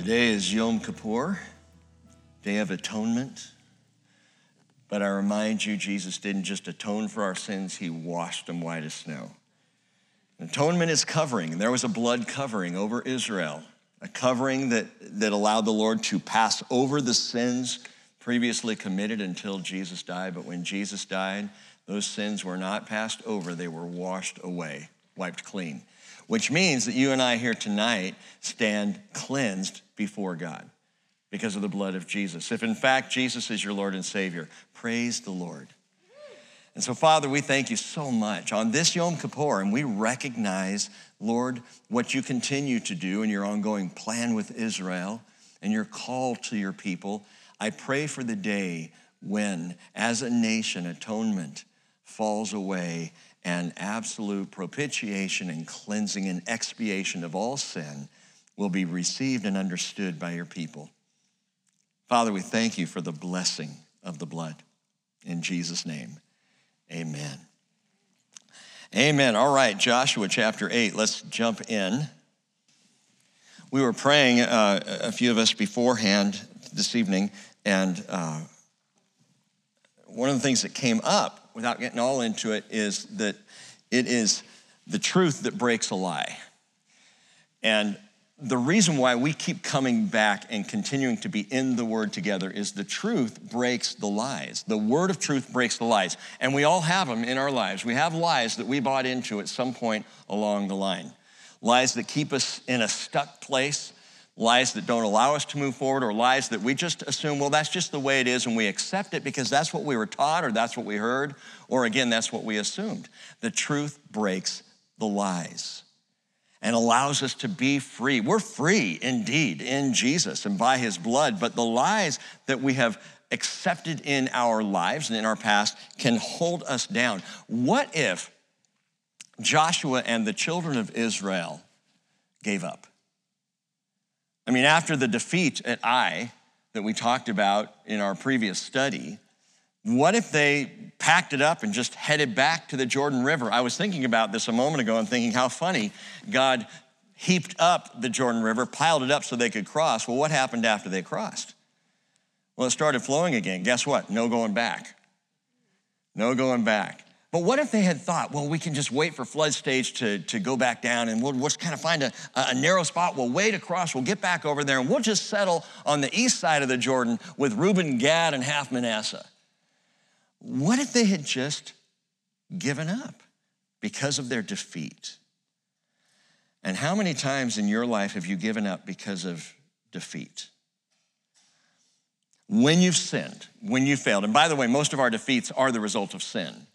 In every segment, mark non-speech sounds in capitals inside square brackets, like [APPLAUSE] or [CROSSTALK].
Today is Yom Kippur, Day of Atonement. But I remind you, Jesus didn't just atone for our sins, he washed them white as snow. Atonement is covering, and there was a blood covering over Israel, a covering that, that allowed the Lord to pass over the sins previously committed until Jesus died. But when Jesus died, those sins were not passed over, they were washed away, wiped clean which means that you and I here tonight stand cleansed before God because of the blood of Jesus. If in fact Jesus is your Lord and Savior, praise the Lord. And so, Father, we thank you so much on this Yom Kippur, and we recognize, Lord, what you continue to do in your ongoing plan with Israel and your call to your people. I pray for the day when, as a nation, atonement falls away and absolute propitiation and cleansing and expiation of all sin will be received and understood by your people. Father, we thank you for the blessing of the blood. In Jesus' name, amen. Amen. All right, Joshua chapter 8, let's jump in. We were praying, uh, a few of us beforehand this evening, and uh, one of the things that came up without getting all into it, is that it is the truth that breaks a lie. And the reason why we keep coming back and continuing to be in the word together is the truth breaks the lies. The word of truth breaks the lies. And we all have them in our lives. We have lies that we bought into at some point along the line. Lies that keep us in a stuck place, lies that don't allow us to move forward, or lies that we just assume, well, that's just the way it is, and we accept it because that's what we were taught, or that's what we heard, or again, that's what we assumed. The truth breaks the lies and allows us to be free. We're free indeed in Jesus and by his blood, but the lies that we have accepted in our lives and in our past can hold us down. What if Joshua and the children of Israel gave up? I mean, after the defeat at Ai that we talked about in our previous study, what if they packed it up and just headed back to the Jordan River? I was thinking about this a moment ago and thinking how funny God heaped up the Jordan River, piled it up so they could cross. Well, what happened after they crossed? Well, it started flowing again. Guess what? No going back. No going back. But what if they had thought, well, we can just wait for flood stage to, to go back down and we'll, just kind of find a, a narrow spot. We'll wade across, we'll get back over there, and we'll just settle on the east side of the Jordan with Reuben, Gad, and half Manasseh. What if they had just given up because of their defeat? And how many times in your life have you given up because of defeat? When you've sinned, when you failed, and by the way, most of our defeats are the result of sin.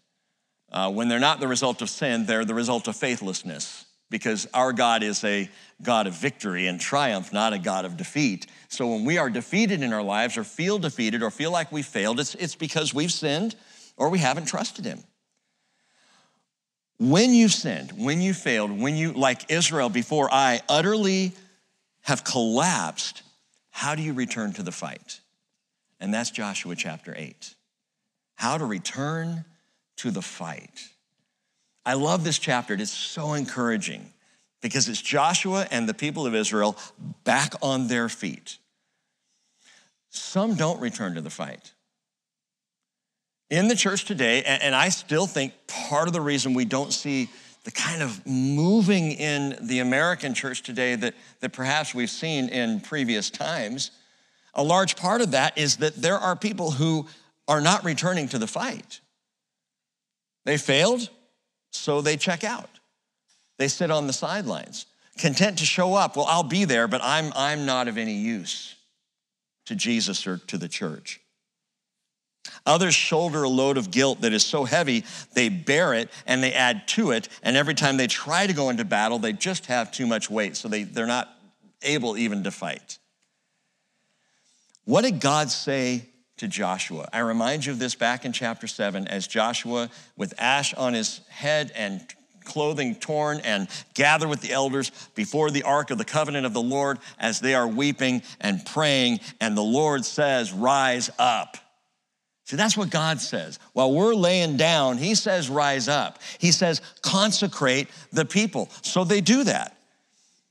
Uh, when they're not the result of sin, they're the result of faithlessness because our God is a God of victory and triumph, not a God of defeat. So when we are defeated in our lives or feel defeated or feel like we failed, it's, it's because we've sinned or we haven't trusted Him. When you've sinned, when you failed, when you, like Israel before Ai, utterly have collapsed, how do you return to the fight? And that's Joshua chapter 8. How to return to the fight. I love this chapter. It is so encouraging because it's Joshua and the people of Israel back on their feet. Some don't return to the fight. In the church today, and I still think part of the reason we don't see the kind of moving in the American church today that, that perhaps we've seen in previous times, a large part of that is that there are people who are not returning to the fight. They failed, so they check out. They sit on the sidelines, content to show up. Well, I'll be there, but I'm, I'm not of any use to Jesus or to the church. Others shoulder a load of guilt that is so heavy, they bear it and they add to it. And every time they try to go into battle, they just have too much weight, so they, they're not able even to fight. What did God say to Joshua. I remind you of this back in chapter 7 as Joshua, with ash on his head and clothing torn, and gather with the elders before the ark of the covenant of the Lord as they are weeping and praying. And the Lord says, Rise up. See, that's what God says. While we're laying down, He says, Rise up. He says, Consecrate the people. So they do that.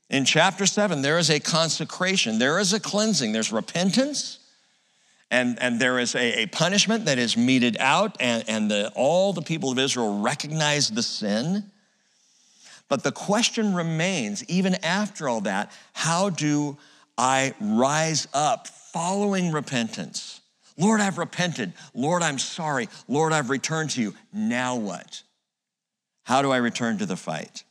In chapter seven, there is a consecration, there is a cleansing, there's repentance, and, and there is a, a punishment that is meted out, and, and the, all the people of Israel recognize the sin. But the question remains, even after all that, how do I rise up following repentance? Lord, I've repented. Lord, I'm sorry. Lord, I've returned to you. Now what? How do I return to the fight?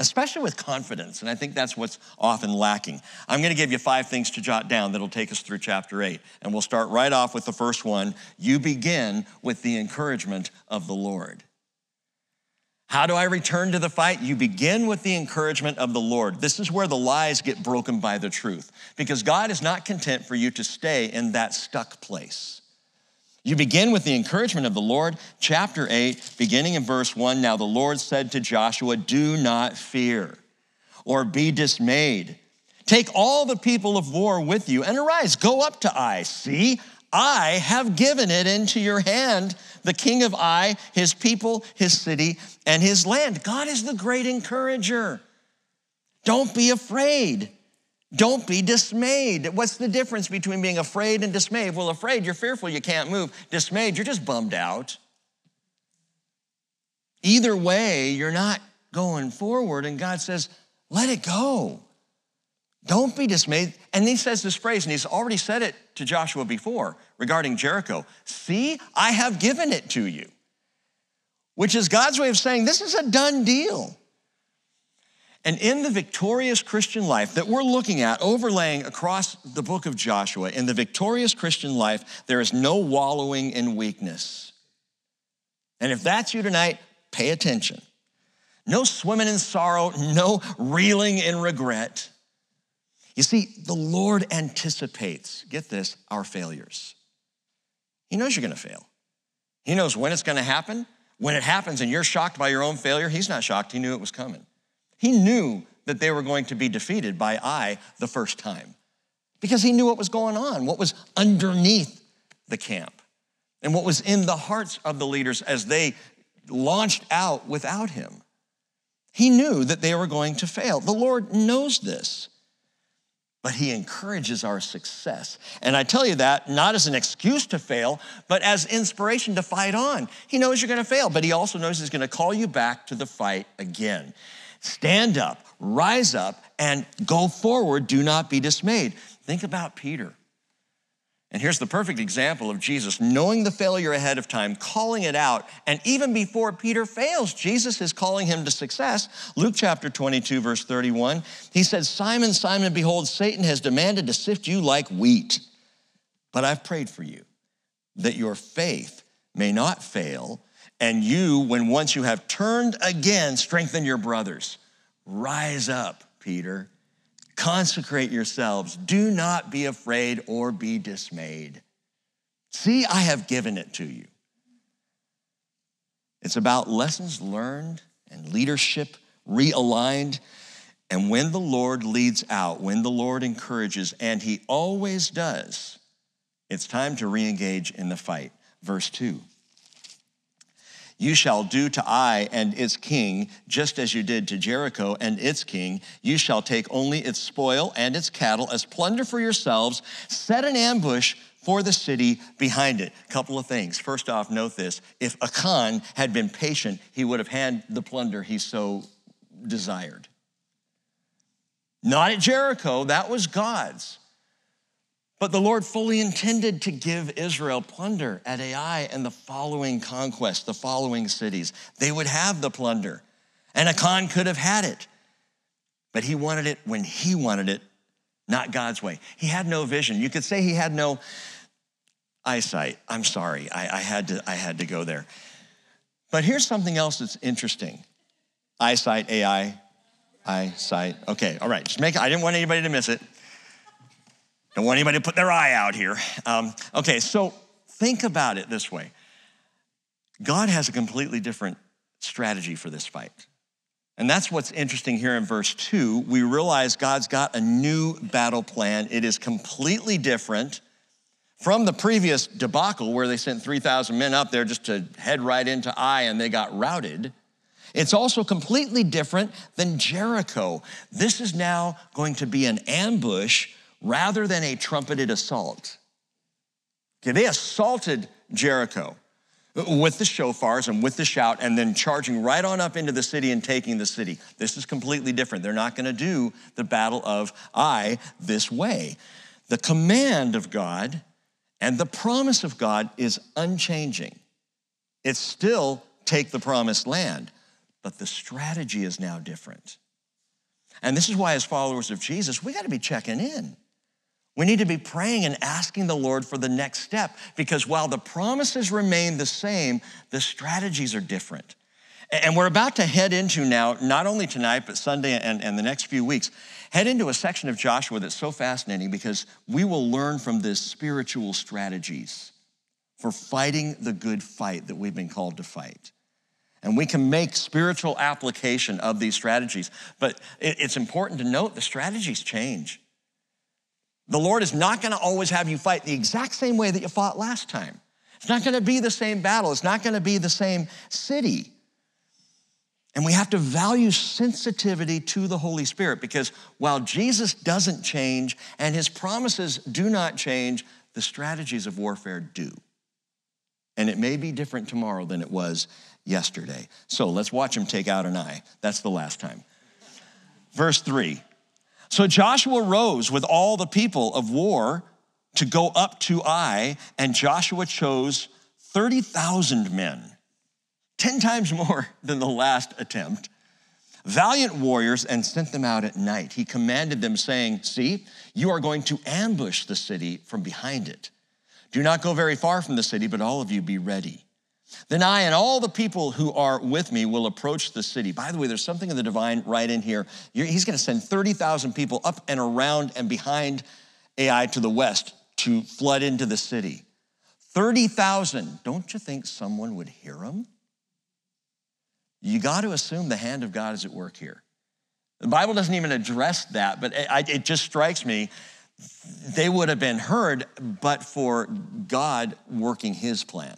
Especially with confidence, and I think that's what's often lacking. I'm gonna give you five things to jot down that'll take us through chapter eight. And we'll start right off with the first one. You begin with the encouragement of the Lord. How do I return to the fight? You begin with the encouragement of the Lord. This is where the lies get broken by the truth because God is not content for you to stay in that stuck place. You begin with the encouragement of the Lord. Chapter 8, beginning in verse 1 Now the Lord said to Joshua, Do not fear or be dismayed. Take all the people of war with you and arise, go up to Ai. See, I have given it into your hand, the king of Ai, his people, his city, and his land. God is the great encourager. Don't be afraid. Don't be dismayed. What's the difference between being afraid and dismayed? Well, afraid, you're fearful, you can't move. Dismayed, you're just bummed out. Either way, you're not going forward, and God says, let it go. Don't be dismayed. And he says this phrase, and he's already said it to Joshua before regarding Jericho See, I have given it to you, which is God's way of saying this is a done deal. And in the victorious Christian life that we're looking at, overlaying across the book of Joshua, in the victorious Christian life, there is no wallowing in weakness. And if that's you tonight, pay attention. No swimming in sorrow, no reeling in regret. You see, the Lord anticipates, get this, our failures. He knows you're gonna fail. He knows when it's gonna happen. When it happens and you're shocked by your own failure, He's not shocked. He knew it was coming. He knew that they were going to be defeated by Ai the first time because He knew what was going on, what was underneath the camp, and what was in the hearts of the leaders as they launched out without Him. He knew that they were going to fail. The Lord knows this but he encourages our success. And I tell you that not as an excuse to fail, but as inspiration to fight on. He knows you're gonna fail, but he also knows he's gonna call you back to the fight again. Stand up, rise up, and go forward. Do not be dismayed. Think about Peter. And here's the perfect example of Jesus knowing the failure ahead of time, calling it out, and even before Peter fails, Jesus is calling him to success. Luke chapter 22, verse 31, he said, Simon, Simon, behold, Satan has demanded to sift you like wheat, but I've prayed for you that your faith may not fail, and you, when once you have turned again, strengthen your brothers. Rise up, Peter. Consecrate yourselves. Do not be afraid or be dismayed. See, I have given it to you. It's about lessons learned and leadership realigned. And when the Lord leads out, when the Lord encourages, and He always does, it's time to re engage in the fight. Verse 2 you shall do to Ai and its king just as you did to Jericho and its king. You shall take only its spoil and its cattle as plunder for yourselves. Set an ambush for the city behind it. Couple of things. First off, note this if Achan had been patient, he would have had the plunder he so desired. Not at Jericho, that was God's. But the Lord fully intended to give Israel plunder at Ai and the following conquest, the following cities. They would have the plunder, and Achan could have had it. But he wanted it when he wanted it, not God's way. He had no vision. You could say he had no eyesight. I'm sorry, I, I had, to, I had to go there. But here's something else that's interesting eyesight, AI, eyesight. Okay, all right, just make I didn't want anybody to miss it. Don't want anybody to put their eye out here. Um, okay, so think about it this way God has a completely different strategy for this fight. And that's what's interesting here in verse two. We realize God's got a new battle plan. It is completely different from the previous debacle where they sent 3,000 men up there just to head right into Ai and they got routed. It's also completely different than Jericho. This is now going to be an ambush rather than a trumpeted assault. Okay, they assaulted Jericho with the shofars and with the shout and then charging right on up into the city and taking the city. This is completely different. They're not going to do the battle of Ai this way. The command of God and the promise of God is unchanging. It's still take the promised land, but the strategy is now different. And this is why, as followers of Jesus, we got to be checking in. We need to be praying and asking the Lord for the next step because while the promises remain the same, the strategies are different. And we're about to head into now, not only tonight, but Sunday and, and the next few weeks, head into a section of Joshua that's so fascinating because we will learn from this spiritual strategies for fighting the good fight that we've been called to fight. And we can make spiritual application of these strategies. But it's important to note the strategies change. The Lord is not going to always have you fight the exact same way that you fought last time. It's not going to be the same battle, it's not going to be the same city. And we have to value sensitivity to the Holy Spirit because while Jesus doesn't change and his promises do not change, the strategies of warfare do. And it may be different tomorrow than it was yesterday. So let's watch him take out an eye. That's the last time. Verse three so Joshua rose with all the people of war to go up to Ai, and Joshua chose 30,000 men, 10 times [LAUGHS] more than the last attempt, valiant warriors, and sent them out at night. He commanded them, saying, See, you are going to ambush the city from behind it. Do not go very far from the city, but all of you be ready. Then I and all the people who are with me will approach the city. By the way, there's something in the divine right in here. He's going to send 30,000 people up and around and behind Ai to the west to flood into the city. 30,000. Don't you think someone would hear them? You got to assume the hand of God is at work here. The Bible doesn't even address that, but it just strikes me they would have been heard, but for God working his plan.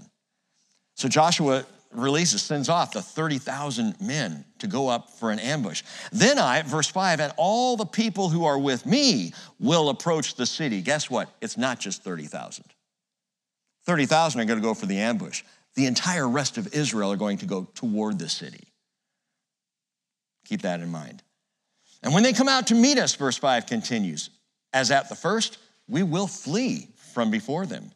So Joshua releases, sends off the 30,000 men to go up for an ambush. Then I, verse 5, and all the people who are with me will approach the city. Guess what? It's not just 30,000. 30,000 are going to go for the ambush. The entire rest of Israel are going to go toward the city. Keep that in mind. And when they come out to meet us, verse 5 continues, as at the first, we will flee from before them.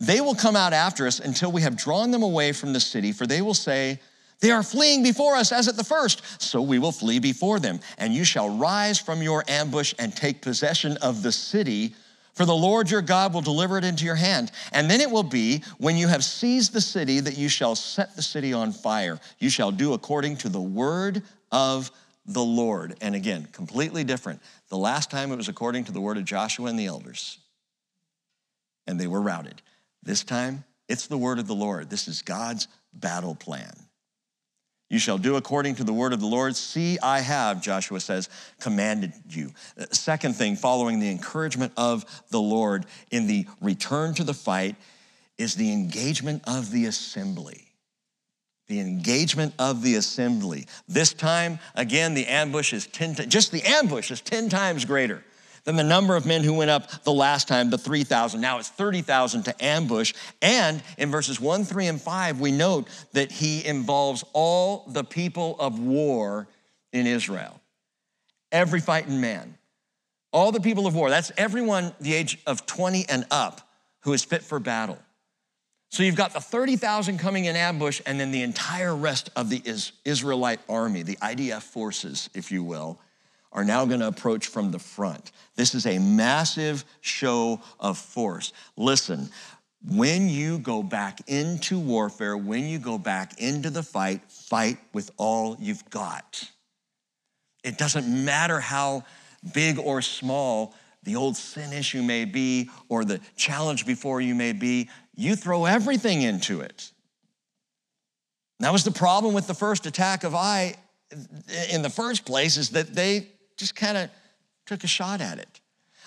They will come out after us until we have drawn them away from the city, for they will say, They are fleeing before us as at the first, so we will flee before them. And you shall rise from your ambush and take possession of the city. For the Lord your God will deliver it into your hand. And then it will be, when you have seized the city, that you shall set the city on fire. You shall do according to the word of the Lord. And again, completely different. The last time it was according to the word of Joshua and the elders and they were routed. This time, it's the word of the Lord. This is God's battle plan. You shall do according to the word of the Lord. See, I have, Joshua says, commanded you. Uh, second thing, following the encouragement of the Lord in the return to the fight, is the engagement of the assembly. The engagement of the assembly. This time, again, the ambush is 10, just the ambush is 10 times greater than the number of men who went up the last time, the 3,000. Now it's 30,000 to ambush. And in verses 1, 3, and 5, we note that he involves all the people of war in Israel. Every fighting man. All the people of war. That's everyone the age of 20 and up who is fit for battle. So you've got the 30,000 coming in ambush, and then the entire rest of the Israelite army, the IDF forces, if you will, are now going to approach from the front. This is a massive show of force. Listen, when you go back into warfare, when you go back into the fight, fight with all you've got. It doesn't matter how big or small the old sin issue may be or the challenge before you may be, you throw everything into it. that was the problem with the first attack of Ai in the first place is that they just kind of took a shot at it.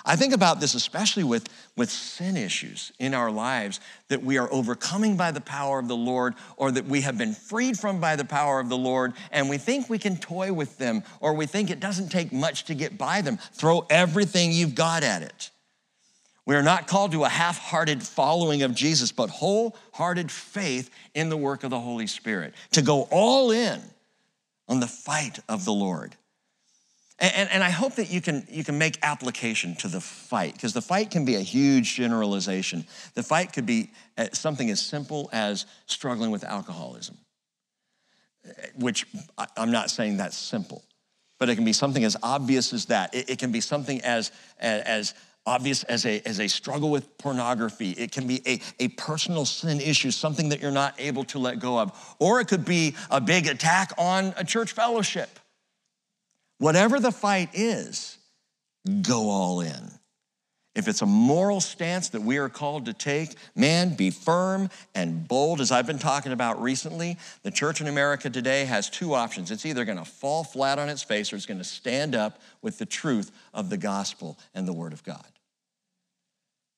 I think about this especially with, with sin issues in our lives that we are overcoming by the power of the Lord or that we have been freed from by the power of the Lord and we think we can toy with them or we think it doesn't take much to get by them. Throw everything you've got at it. We are not called to a half hearted following of Jesus, but wholehearted faith in the work of the Holy Spirit, to go all in on the fight of the Lord. And, and, I hope that you can, you can make application to the fight, because the fight can be a huge generalization. The fight could be uh, something as simple as struggling with alcoholism, which I'm not saying that's simple, but it can be something as obvious as that. It, it can be something as, as obvious as a, as a struggle with pornography. It can be a, a personal sin issue, something that you're not able to let go of. Or it could be a big attack on a church fellowship Whatever the fight is, go all in. If it's a moral stance that we are called to take, man, be firm and bold. As I've been talking about recently, the church in America today has two options. It's either going to fall flat on its face or it's going to stand up with the truth of the gospel and the word of God.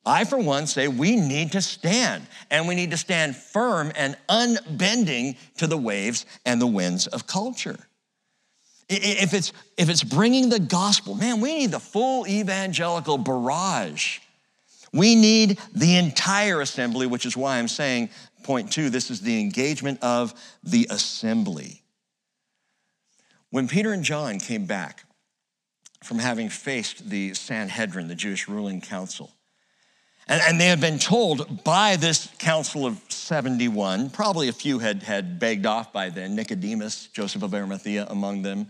I, for one, say we need to stand, and we need to stand firm and unbending to the waves and the winds of culture. If it's, if it's bringing the gospel, man, we need the full evangelical barrage. We need the entire assembly, which is why I'm saying, point two, this is the engagement of the assembly. When Peter and John came back from having faced the Sanhedrin, the Jewish ruling council, and, and they had been told by this council of 71, probably a few had, had begged off by then, Nicodemus, Joseph of Arimathea among them,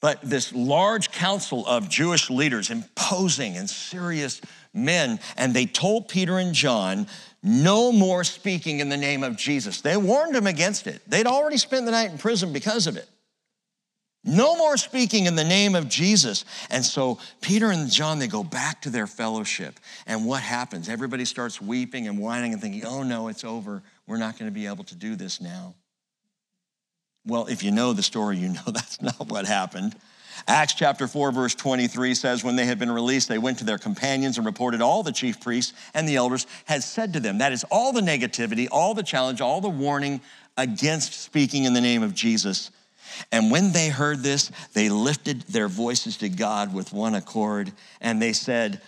but this large council of Jewish leaders, imposing and serious men, and they told Peter and John, no more speaking in the name of Jesus. They warned them against it. They'd already spent the night in prison because of it. No more speaking in the name of Jesus. And so Peter and John, they go back to their fellowship. And what happens? Everybody starts weeping and whining and thinking, oh no, it's over. We're not going to be able to do this now. Well, if you know the story, you know [LAUGHS] that's not what happened. Acts chapter 4, verse 23 says, When they had been released, they went to their companions and reported all the chief priests and the elders had said to them. That is all the negativity, all the challenge, all the warning against speaking in the name of Jesus. And when they heard this, they lifted their voices to God with one accord, and they said,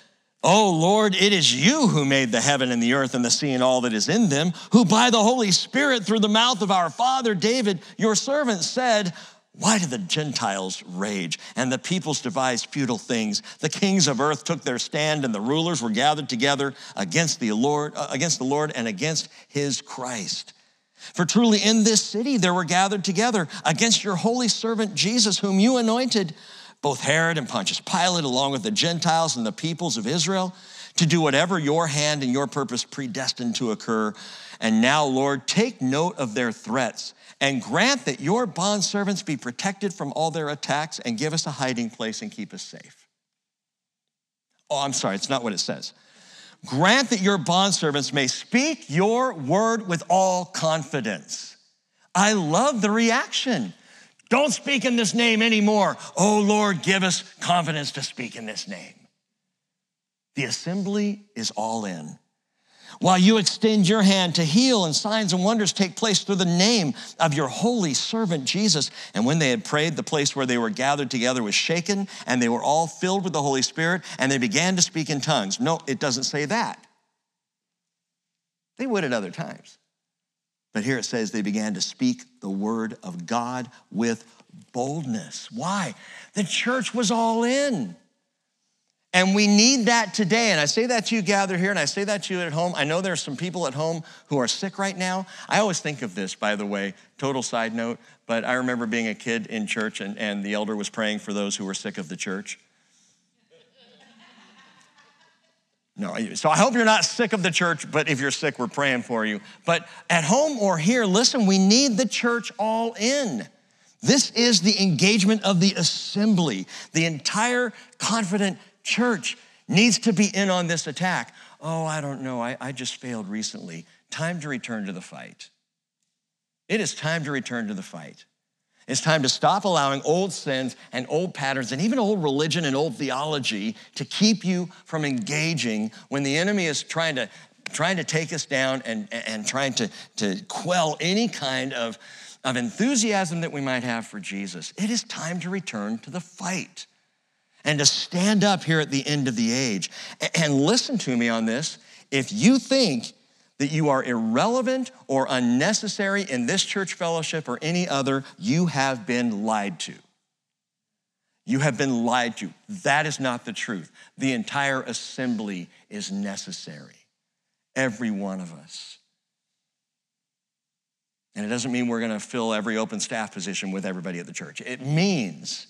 Oh Lord, it is you who made the heaven and the earth and the sea and all that is in them, who by the Holy Spirit, through the mouth of our father David, your servant, said, why do the Gentiles rage and the peoples devise futile things? The kings of earth took their stand and the rulers were gathered together against the Lord, uh, against the Lord and against his Christ. For truly in this city there were gathered together against your holy servant Jesus, whom you anointed, both Herod and Pontius Pilate, along with the Gentiles and the peoples of Israel, to do whatever your hand and your purpose predestined to occur. And now, Lord, take note of their threats and grant that your bondservants be protected from all their attacks and give us a hiding place and keep us safe. Oh, I'm sorry, it's not what it says. Grant that your bondservants may speak your word with all confidence. I love the reaction. Don't speak in this name anymore. Oh Lord, give us confidence to speak in this name. The assembly is all in. While you extend your hand to heal and signs and wonders take place through the name of your holy servant Jesus. And when they had prayed, the place where they were gathered together was shaken, and they were all filled with the Holy Spirit, and they began to speak in tongues. No, it doesn't say that. They would at other times. But here it says they began to speak the word of God with boldness. Why? The church was all in. And we need that today. And I say that to you gather here, and I say that to you at home. I know there are some people at home who are sick right now. I always think of this, by the way, total side note, but I remember being a kid in church, and, and the elder was praying for those who were sick of the church. No, so I hope you're not sick of the church, but if you're sick, we're praying for you. But at home or here, listen, we need the church all in. This is the engagement of the assembly, the entire confident church needs to be in on this attack. Oh, I don't know. I, I just failed recently. Time to return to the fight. It is time to return to the fight. It's time to stop allowing old sins and old patterns and even old religion and old theology to keep you from engaging when the enemy is trying to, trying to take us down and, and trying to, to quell any kind of, of enthusiasm that we might have for Jesus. It is time to return to the fight and to stand up here at the end of the age. And listen to me on this. If you think that you are irrelevant or unnecessary in this church fellowship or any other, you have been lied to. You have been lied to. That is not the truth. The entire assembly is necessary, every one of us. And it doesn't mean we're going to fill every open staff position with everybody at the church. It means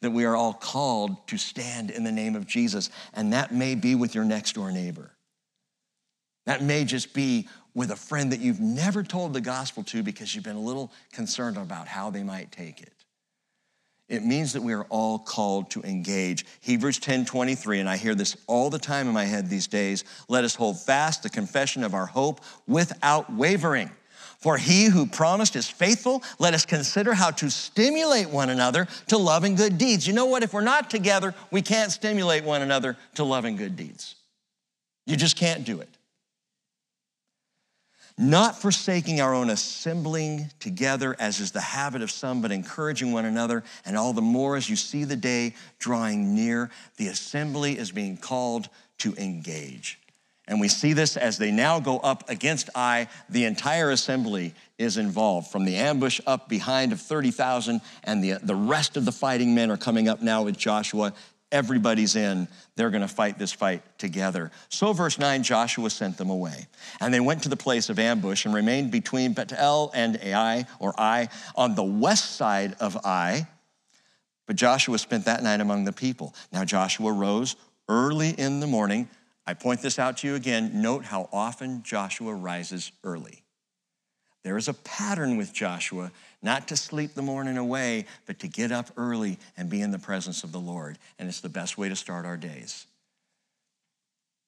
that we are all called to stand in the name of Jesus, and that may be with your next door neighbor. That may just be with a friend that you've never told the gospel to because you've been a little concerned about how they might take it. It means that we are all called to engage. Hebrews 10 23, and I hear this all the time in my head these days. Let us hold fast the confession of our hope without wavering. For he who promised is faithful. Let us consider how to stimulate one another to love and good deeds. You know what? If we're not together, we can't stimulate one another to love and good deeds. You just can't do it not forsaking our own assembling together, as is the habit of some, but encouraging one another, and all the more as you see the day drawing near, the assembly is being called to engage. And we see this as they now go up against Ai, the entire assembly is involved, from the ambush up behind of 30,000, and the, the rest of the fighting men are coming up now with Joshua everybody's in. They're going to fight this fight together. So, verse 9 Joshua sent them away. And they went to the place of ambush and remained between Bethel and Ai, or Ai, on the west side of Ai. But Joshua spent that night among the people. Now, Joshua rose early in the morning. I point this out to you again. Note how often Joshua rises early. There is a pattern with Joshua not to sleep the morning away, but to get up early and be in the presence of the Lord. And it's the best way to start our days.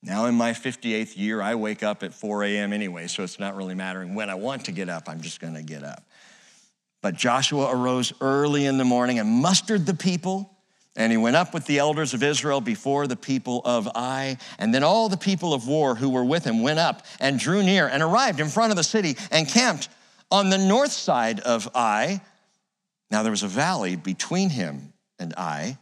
Now, in my 58th year, I wake up at 4 a.m. anyway, so it's not really mattering when I want to get up, I'm just gonna get up. But Joshua arose early in the morning and mustered the people. And he went up with the elders of Israel before the people of Ai. And then all the people of war who were with him went up and drew near and arrived in front of the city and camped on the north side of Ai. Now there was a valley between him and Ai.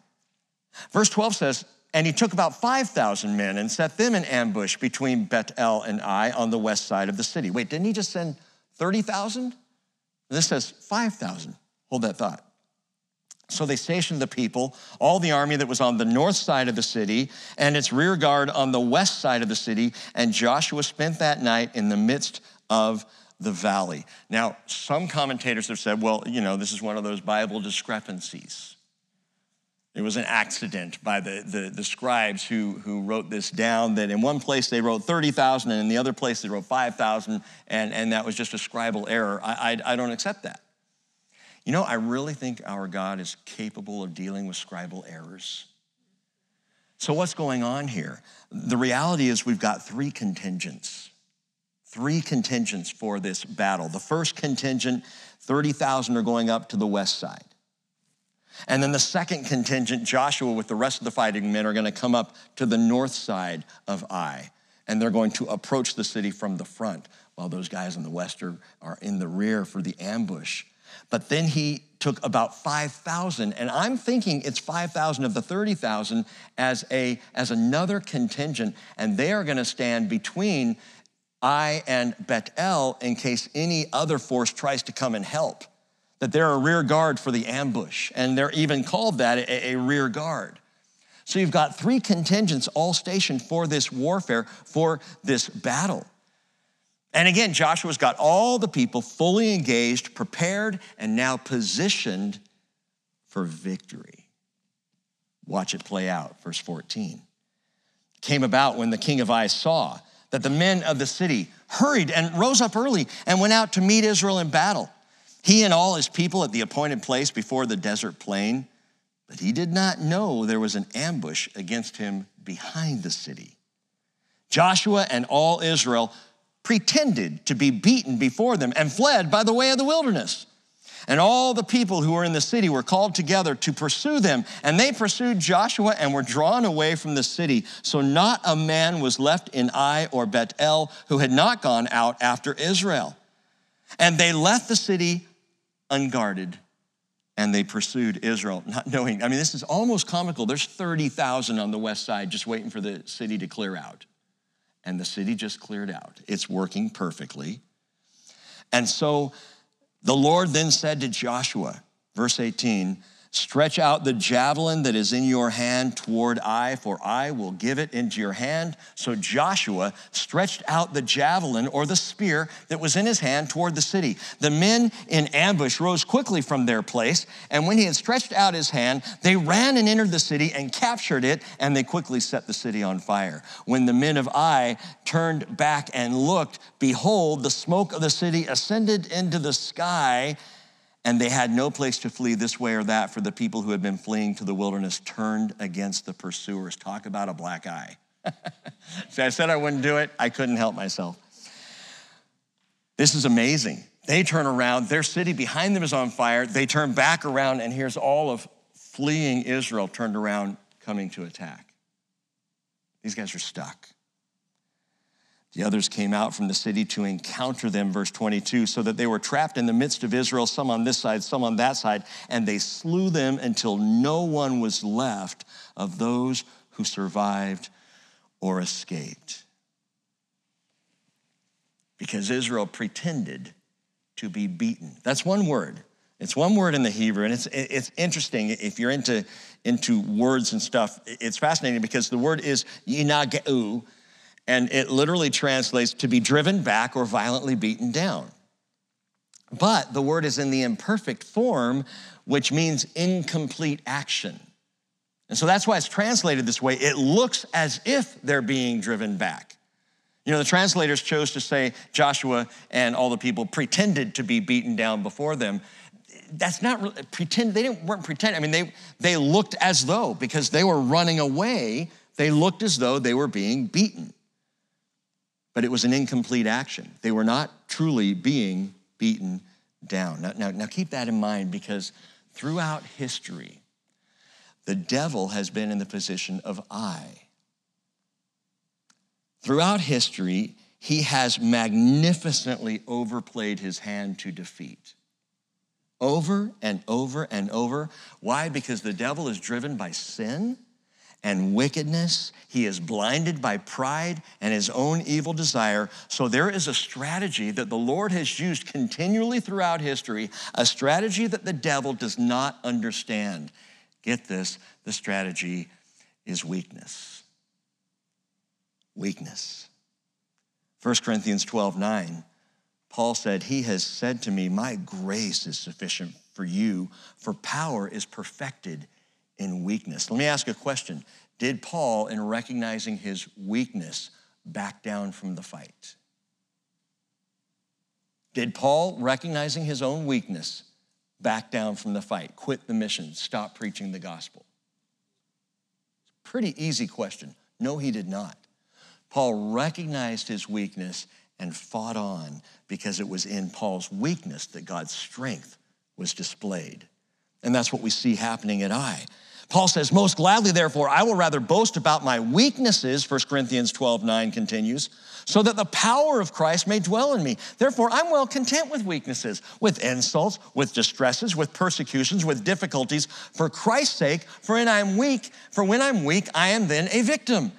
Verse 12 says, And he took about 5,000 men and set them in ambush between Bethel and Ai on the west side of the city. Wait, didn't he just send 30,000? This says 5,000. Hold that thought. So they stationed the people, all the army that was on the north side of the city, and its rear guard on the west side of the city. And Joshua spent that night in the midst of the valley. Now, some commentators have said, well, you know, this is one of those Bible discrepancies. It was an accident by the, the, the, scribes who, who wrote this down that in one place they wrote 30,000 and in the other place they wrote 5,000, and, and that was just a scribal error. I, I, I don't accept that. You know, I really think our God is capable of dealing with scribal errors. So, what's going on here? The reality is we've got three contingents three contingents for this battle. The first contingent, 30,000 are going up to the west side. And then the second contingent, Joshua with the rest of the fighting men, are going to come up to the north side of Ai. And they're going to approach the city from the front, while those guys in the west are, are in the rear for the ambush. But then he took about 5,000, and I'm thinking it's 5,000 of the 30,000 as, a, as another contingent, and they are going to stand between Ai and Bethel in case any other force tries to come and help. That they're a rear guard for the ambush, and they're even called that a, a rear guard. So you've got three contingents all stationed for this warfare, for this battle. And again, Joshua's got all the people fully engaged, prepared, and now positioned for victory. Watch it play out, verse 14. Came about when the king of Ai saw that the men of the city hurried and rose up early and went out to meet Israel in battle. He and all his people at the appointed place before the desert plain, but he did not know there was an ambush against him behind the city. Joshua and all Israel pretended to be beaten before them and fled by the way of the wilderness. And all the people who were in the city were called together to pursue them. And they pursued Joshua and were drawn away from the city. So not a man was left in Ai or Bethel who had not gone out after Israel. And they left the city unguarded and they pursued Israel, not knowing. I mean, this is almost comical. There's 30,000 on the west side just waiting for the city to clear out. And the city just cleared out. It's working perfectly. And so the Lord then said to Joshua, verse 18, Stretch out the javelin that is in your hand toward Ai, for I will give it into your hand. So Joshua stretched out the javelin or the spear that was in his hand toward the city. The men in ambush rose quickly from their place, and when he had stretched out his hand, they ran and entered the city and captured it, and they quickly set the city on fire. When the men of Ai turned back and looked, behold, the smoke of the city ascended into the sky and they had no place to flee this way or that, for the people who had been fleeing to the wilderness turned against the pursuers. Talk about a black eye. [LAUGHS] See, I said I wouldn't do it, I couldn't help myself. This is amazing. They turn around, their city behind them is on fire. They turn back around, and here's all of fleeing Israel turned around, coming to attack. These guys are stuck. The others came out from the city to encounter them, verse 22, so that they were trapped in the midst of Israel, some on this side, some on that side, and they slew them until no one was left of those who survived or escaped. Because Israel pretended to be beaten. That's one word. It's one word in the Hebrew, and it's, it's interesting if you're into, into words and stuff. It's fascinating because the word is yinageu, and it literally translates to be driven back or violently beaten down. But the word is in the imperfect form, which means incomplete action. And so that's why it's translated this way. It looks as if they're being driven back. You know, the translators chose to say Joshua and all the people pretended to be beaten down before them. That's not really, pretend, they didn't, weren't pretending. I mean, they, they looked as though, because they were running away, they looked as though they were being beaten but it was an incomplete action. They were not truly being beaten down. Now, now, now keep that in mind because throughout history, the devil has been in the position of Ai. Throughout history, he has magnificently overplayed his hand to defeat. Over and over and over. Why? Because the devil is driven by sin and wickedness. He is blinded by pride and his own evil desire. So there is a strategy that the Lord has used continually throughout history, a strategy that the devil does not understand. Get this the strategy is weakness. Weakness. 1 Corinthians 12 9, Paul said, He has said to me, My grace is sufficient for you, for power is perfected in weakness. Let me ask a question. Did Paul, in recognizing his weakness, back down from the fight? Did Paul, recognizing his own weakness, back down from the fight, quit the mission, stop preaching the gospel? Pretty easy question. No, he did not. Paul recognized his weakness and fought on because it was in Paul's weakness that God's strength was displayed. And that's what we see happening at Ai. Paul says, Most gladly, therefore, I will rather boast about my weaknesses, 1 Corinthians 12 9 continues, so that the power of Christ may dwell in me. Therefore, I'm well content with weaknesses, with insults, with distresses, with persecutions, with difficulties, for Christ's sake, for when I'm weak, for when I'm weak, I am then a victim.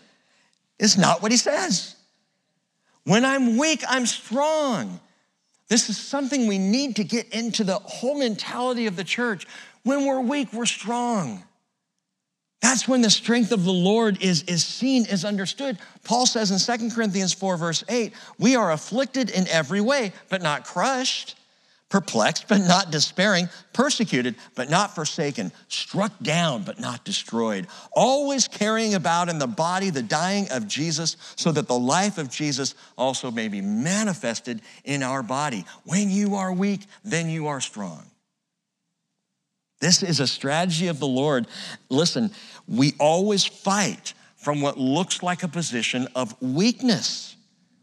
It's not what he says. When I'm weak, I'm strong. This is something we need to get into the whole mentality of the church. When we're weak, we're strong. That's when the strength of the Lord is, is seen, is understood. Paul says in 2 Corinthians 4, verse 8, we are afflicted in every way, but not crushed, perplexed, but not despairing, persecuted, but not forsaken, struck down, but not destroyed, always carrying about in the body the dying of Jesus, so that the life of Jesus also may be manifested in our body. When you are weak, then you are strong. This is a strategy of the Lord. Listen, we always fight from what looks like a position of weakness,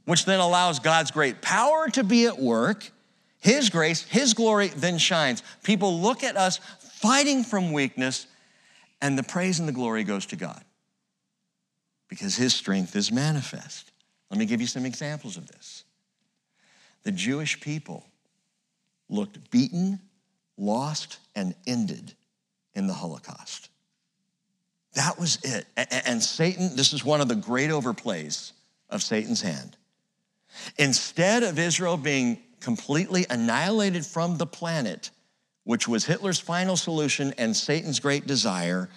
which then allows God's great power to be at work His grace, His glory then shines. People look at us fighting from weakness, and the praise and the glory goes to God because His strength is manifest. Let me give you some examples of this. The Jewish people looked beaten, lost, and ended in the Holocaust. That was it. And Satan, this is one of the great overplays of Satan's hand. Instead of Israel being completely annihilated from the planet, which was Hitler's final solution and Satan's great desire,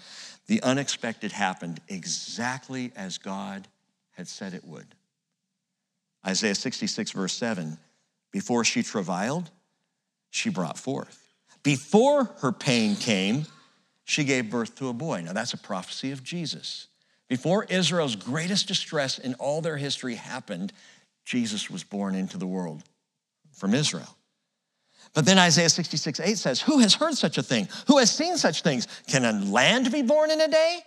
the unexpected happened exactly as God had said it would. Isaiah 66, verse 7 Before she travailed, she brought forth. Before her pain came, she gave birth to a boy. Now, that's a prophecy of Jesus. Before Israel's greatest distress in all their history happened, Jesus was born into the world from Israel. But then Isaiah 66, 8 says, Who has heard such a thing? Who has seen such things? Can a land be born in a day?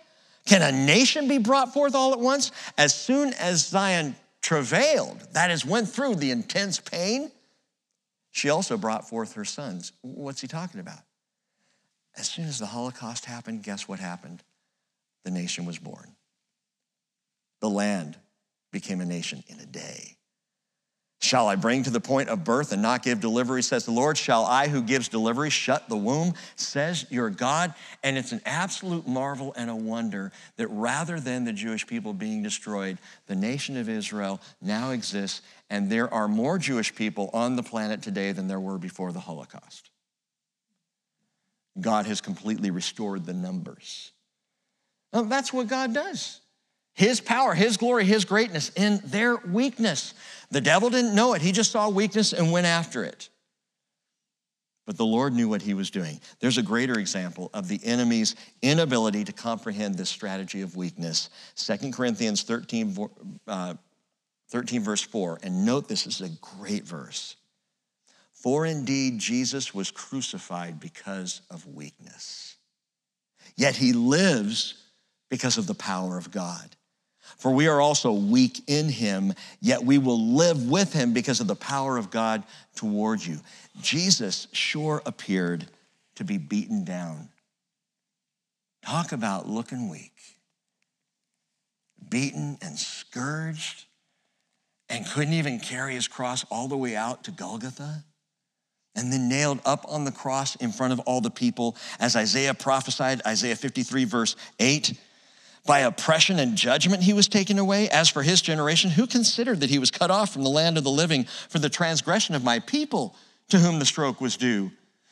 Can a nation be brought forth all at once? As soon as Zion travailed, that is, went through the intense pain, she also brought forth her sons. What's he talking about? As soon as the Holocaust happened, guess what happened? The nation was born. The land became a nation in a day. Shall I bring to the point of birth and not give delivery, says the Lord? Shall I, who gives delivery, shut the womb, says your God? And it's an absolute marvel and a wonder that rather than the Jewish people being destroyed, the nation of Israel now exists, and there are more Jewish people on the planet today than there were before the Holocaust. God has completely restored the numbers. Well, that's what God does. His power, His glory, His greatness in their weakness. The devil didn't know it. He just saw weakness and went after it. But the Lord knew what he was doing. There's a greater example of the enemy's inability to comprehend this strategy of weakness. 2 Corinthians 13, uh, 13, verse 4. And note this is a great verse. For indeed, Jesus was crucified because of weakness, yet he lives because of the power of God. For we are also weak in him, yet we will live with him because of the power of God toward you. Jesus sure appeared to be beaten down. Talk about looking weak. Beaten and scourged, and couldn't even carry his cross all the way out to Golgotha and then nailed up on the cross in front of all the people, as Isaiah prophesied, Isaiah 53, verse 8. By oppression and judgment he was taken away. As for his generation, who considered that he was cut off from the land of the living for the transgression of my people, to whom the stroke was due?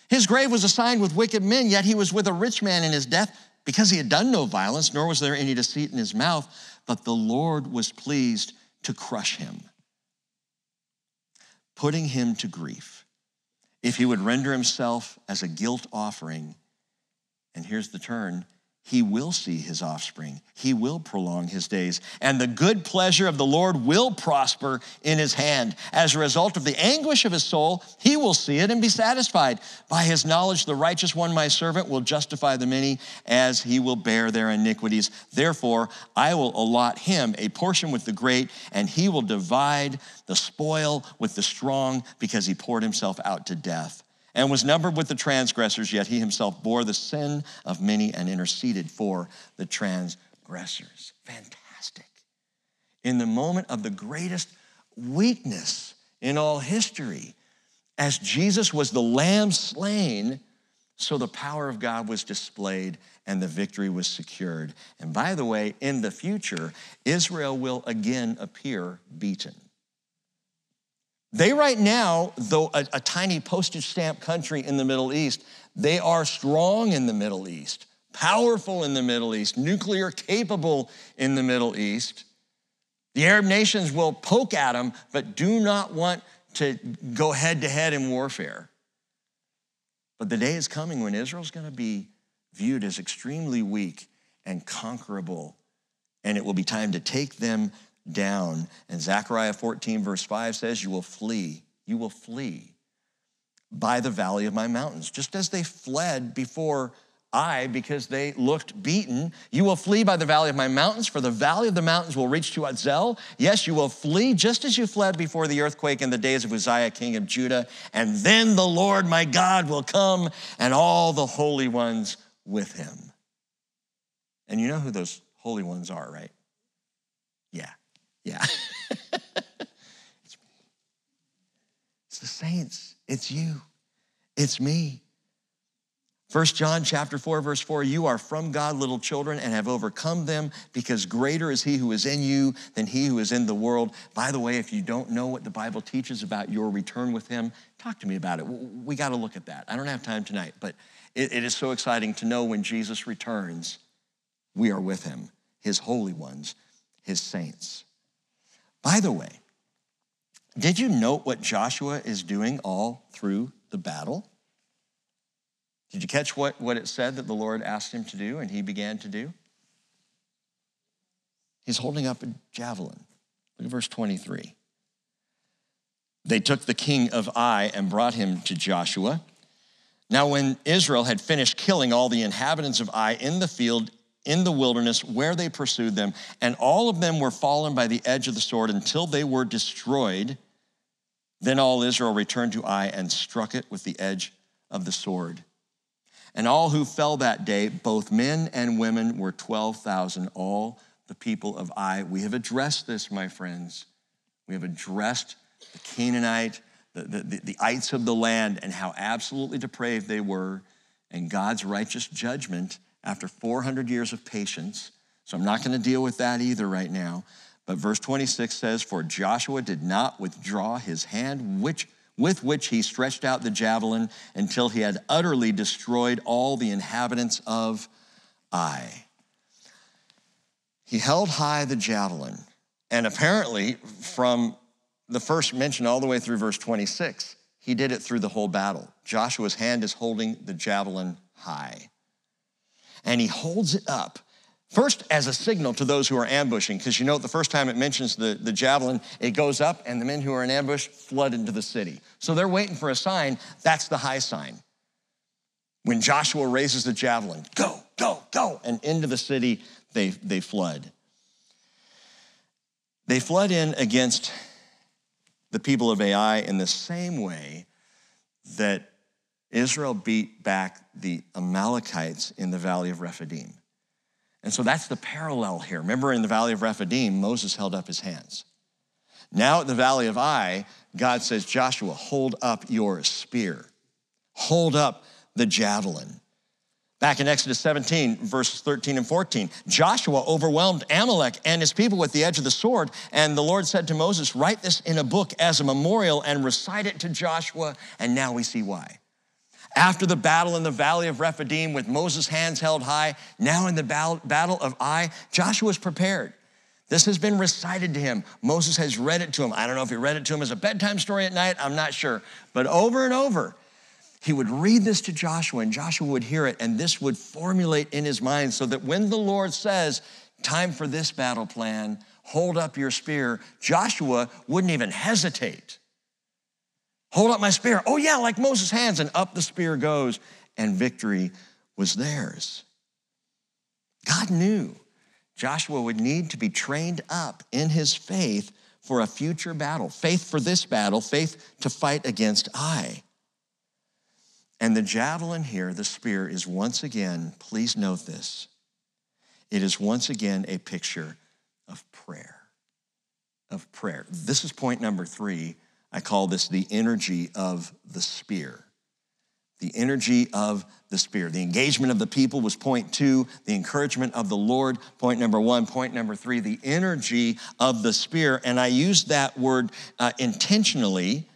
His grave was assigned with wicked men, yet he was with a rich man in his death, because he had done no violence, nor was there any deceit in his mouth. But the Lord was pleased to crush him, putting him to grief. If he would render himself as a guilt offering, and here's the turn, he will see his offspring. He will prolong his days. And the good pleasure of the Lord will prosper in his hand. As a result of the anguish of his soul, he will see it and be satisfied. By his knowledge, the righteous one, my servant, will justify the many as he will bear their iniquities. Therefore, I will allot him a portion with the great, and he will divide the spoil with the strong because he poured himself out to death and was numbered with the transgressors, yet he himself bore the sin of many and interceded for the transgressors. Fantastic. In the moment of the greatest weakness in all history, as Jesus was the lamb slain, so the power of God was displayed and the victory was secured. And by the way, in the future, Israel will again appear beaten. They, right now, though a, a, tiny postage stamp country in the Middle East, they are strong in the Middle East, powerful in the Middle East, nuclear capable in the Middle East. The Arab nations will poke at them, but do not want to go head to head in warfare. But the day is coming when Israel's going to be viewed as extremely weak and conquerable, and it will be time to take them down. And Zechariah 14, verse 5 says, You will flee, you will flee by the valley of my mountains, just as they fled before I, because they looked beaten. You will flee by the valley of my mountains, for the valley of the mountains will reach to Azel. Yes, you will flee just as you fled before the earthquake in the days of Uzziah, king of Judah. And then the Lord my God will come and all the holy ones with him. And you know who those holy ones are, right? Yeah, it's, [LAUGHS] it's the saints, it's you, it's me. First John chapter 4 verse 4 you are from God little children and have overcome them because greater is he who is in you than he who is in the world. By the way, if you don't know what the Bible teaches about your return with him, talk to me about it. We got to look at that. I don't have time tonight, but it, it is so exciting to know when Jesus returns, we are with him, his holy ones, his saints. By the way, did you note what Joshua is doing all through the battle? Did you catch what, what it said that the Lord asked him to do and he began to do? He's holding up a javelin. Look at verse 23. They took the king of Ai and brought him to Joshua. Now, when Israel had finished killing all the inhabitants of Ai in the field, in the wilderness, where they pursued them, and all of them were fallen by the edge of the sword until they were destroyed, then all Israel returned to Ai and struck it with the edge of the sword. And all who fell that day, both men and women, were 12,000, all the people of Ai. We have addressed this, my friends. We have addressed the Canaanite, the, the, the, the ites of the land, and how absolutely depraved they were, and God's righteous judgment after 400 years of patience. So I'm not going to deal with that either right now. But verse 26 says, For Joshua did not withdraw his hand, which with which he stretched out the javelin until he had utterly destroyed all the inhabitants of Ai. He held high the javelin, and apparently, from the first mention all the way through verse 26, he did it through the whole battle. Joshua's hand is holding the javelin high, and he holds it up First, as a signal to those who are ambushing, because you know the first time it mentions the, the javelin, it goes up and the men who are in ambush flood into the city. So they're waiting for a sign. That's the high sign. When Joshua raises the javelin, go, go, go, and into the city they, they flood. They flood in against the people of Ai in the same way that Israel beat back the Amalekites in the valley of Rephidim. And so that's the parallel here. Remember in the valley of Rephidim, Moses held up his hands. Now at the valley of Ai, God says, Joshua, hold up your spear, hold up the javelin. Back in Exodus 17, verses 13 and 14, Joshua overwhelmed Amalek and his people with the edge of the sword. And the Lord said to Moses, Write this in a book as a memorial and recite it to Joshua. And now we see why. After the battle in the valley of Rephidim with Moses' hands held high, now in the battle of Ai, Joshua is prepared. This has been recited to him. Moses has read it to him. I don't know if he read it to him as a bedtime story at night, I'm not sure. But over and over, he would read this to Joshua, and Joshua would hear it, and this would formulate in his mind so that when the Lord says, Time for this battle plan, hold up your spear, Joshua wouldn't even hesitate. Hold up my spear. Oh, yeah, like Moses' hands. And up the spear goes, and victory was theirs. God knew Joshua would need to be trained up in his faith for a future battle faith for this battle, faith to fight against Ai. And the javelin here, the spear, is once again, please note this, it is once again a picture of prayer. Of prayer. This is point number three I call this the energy of the spear. The energy of the spear. The engagement of the people was point two, the encouragement of the Lord, point number one. Point number three, the energy of the spear. And I use that word uh, intentionally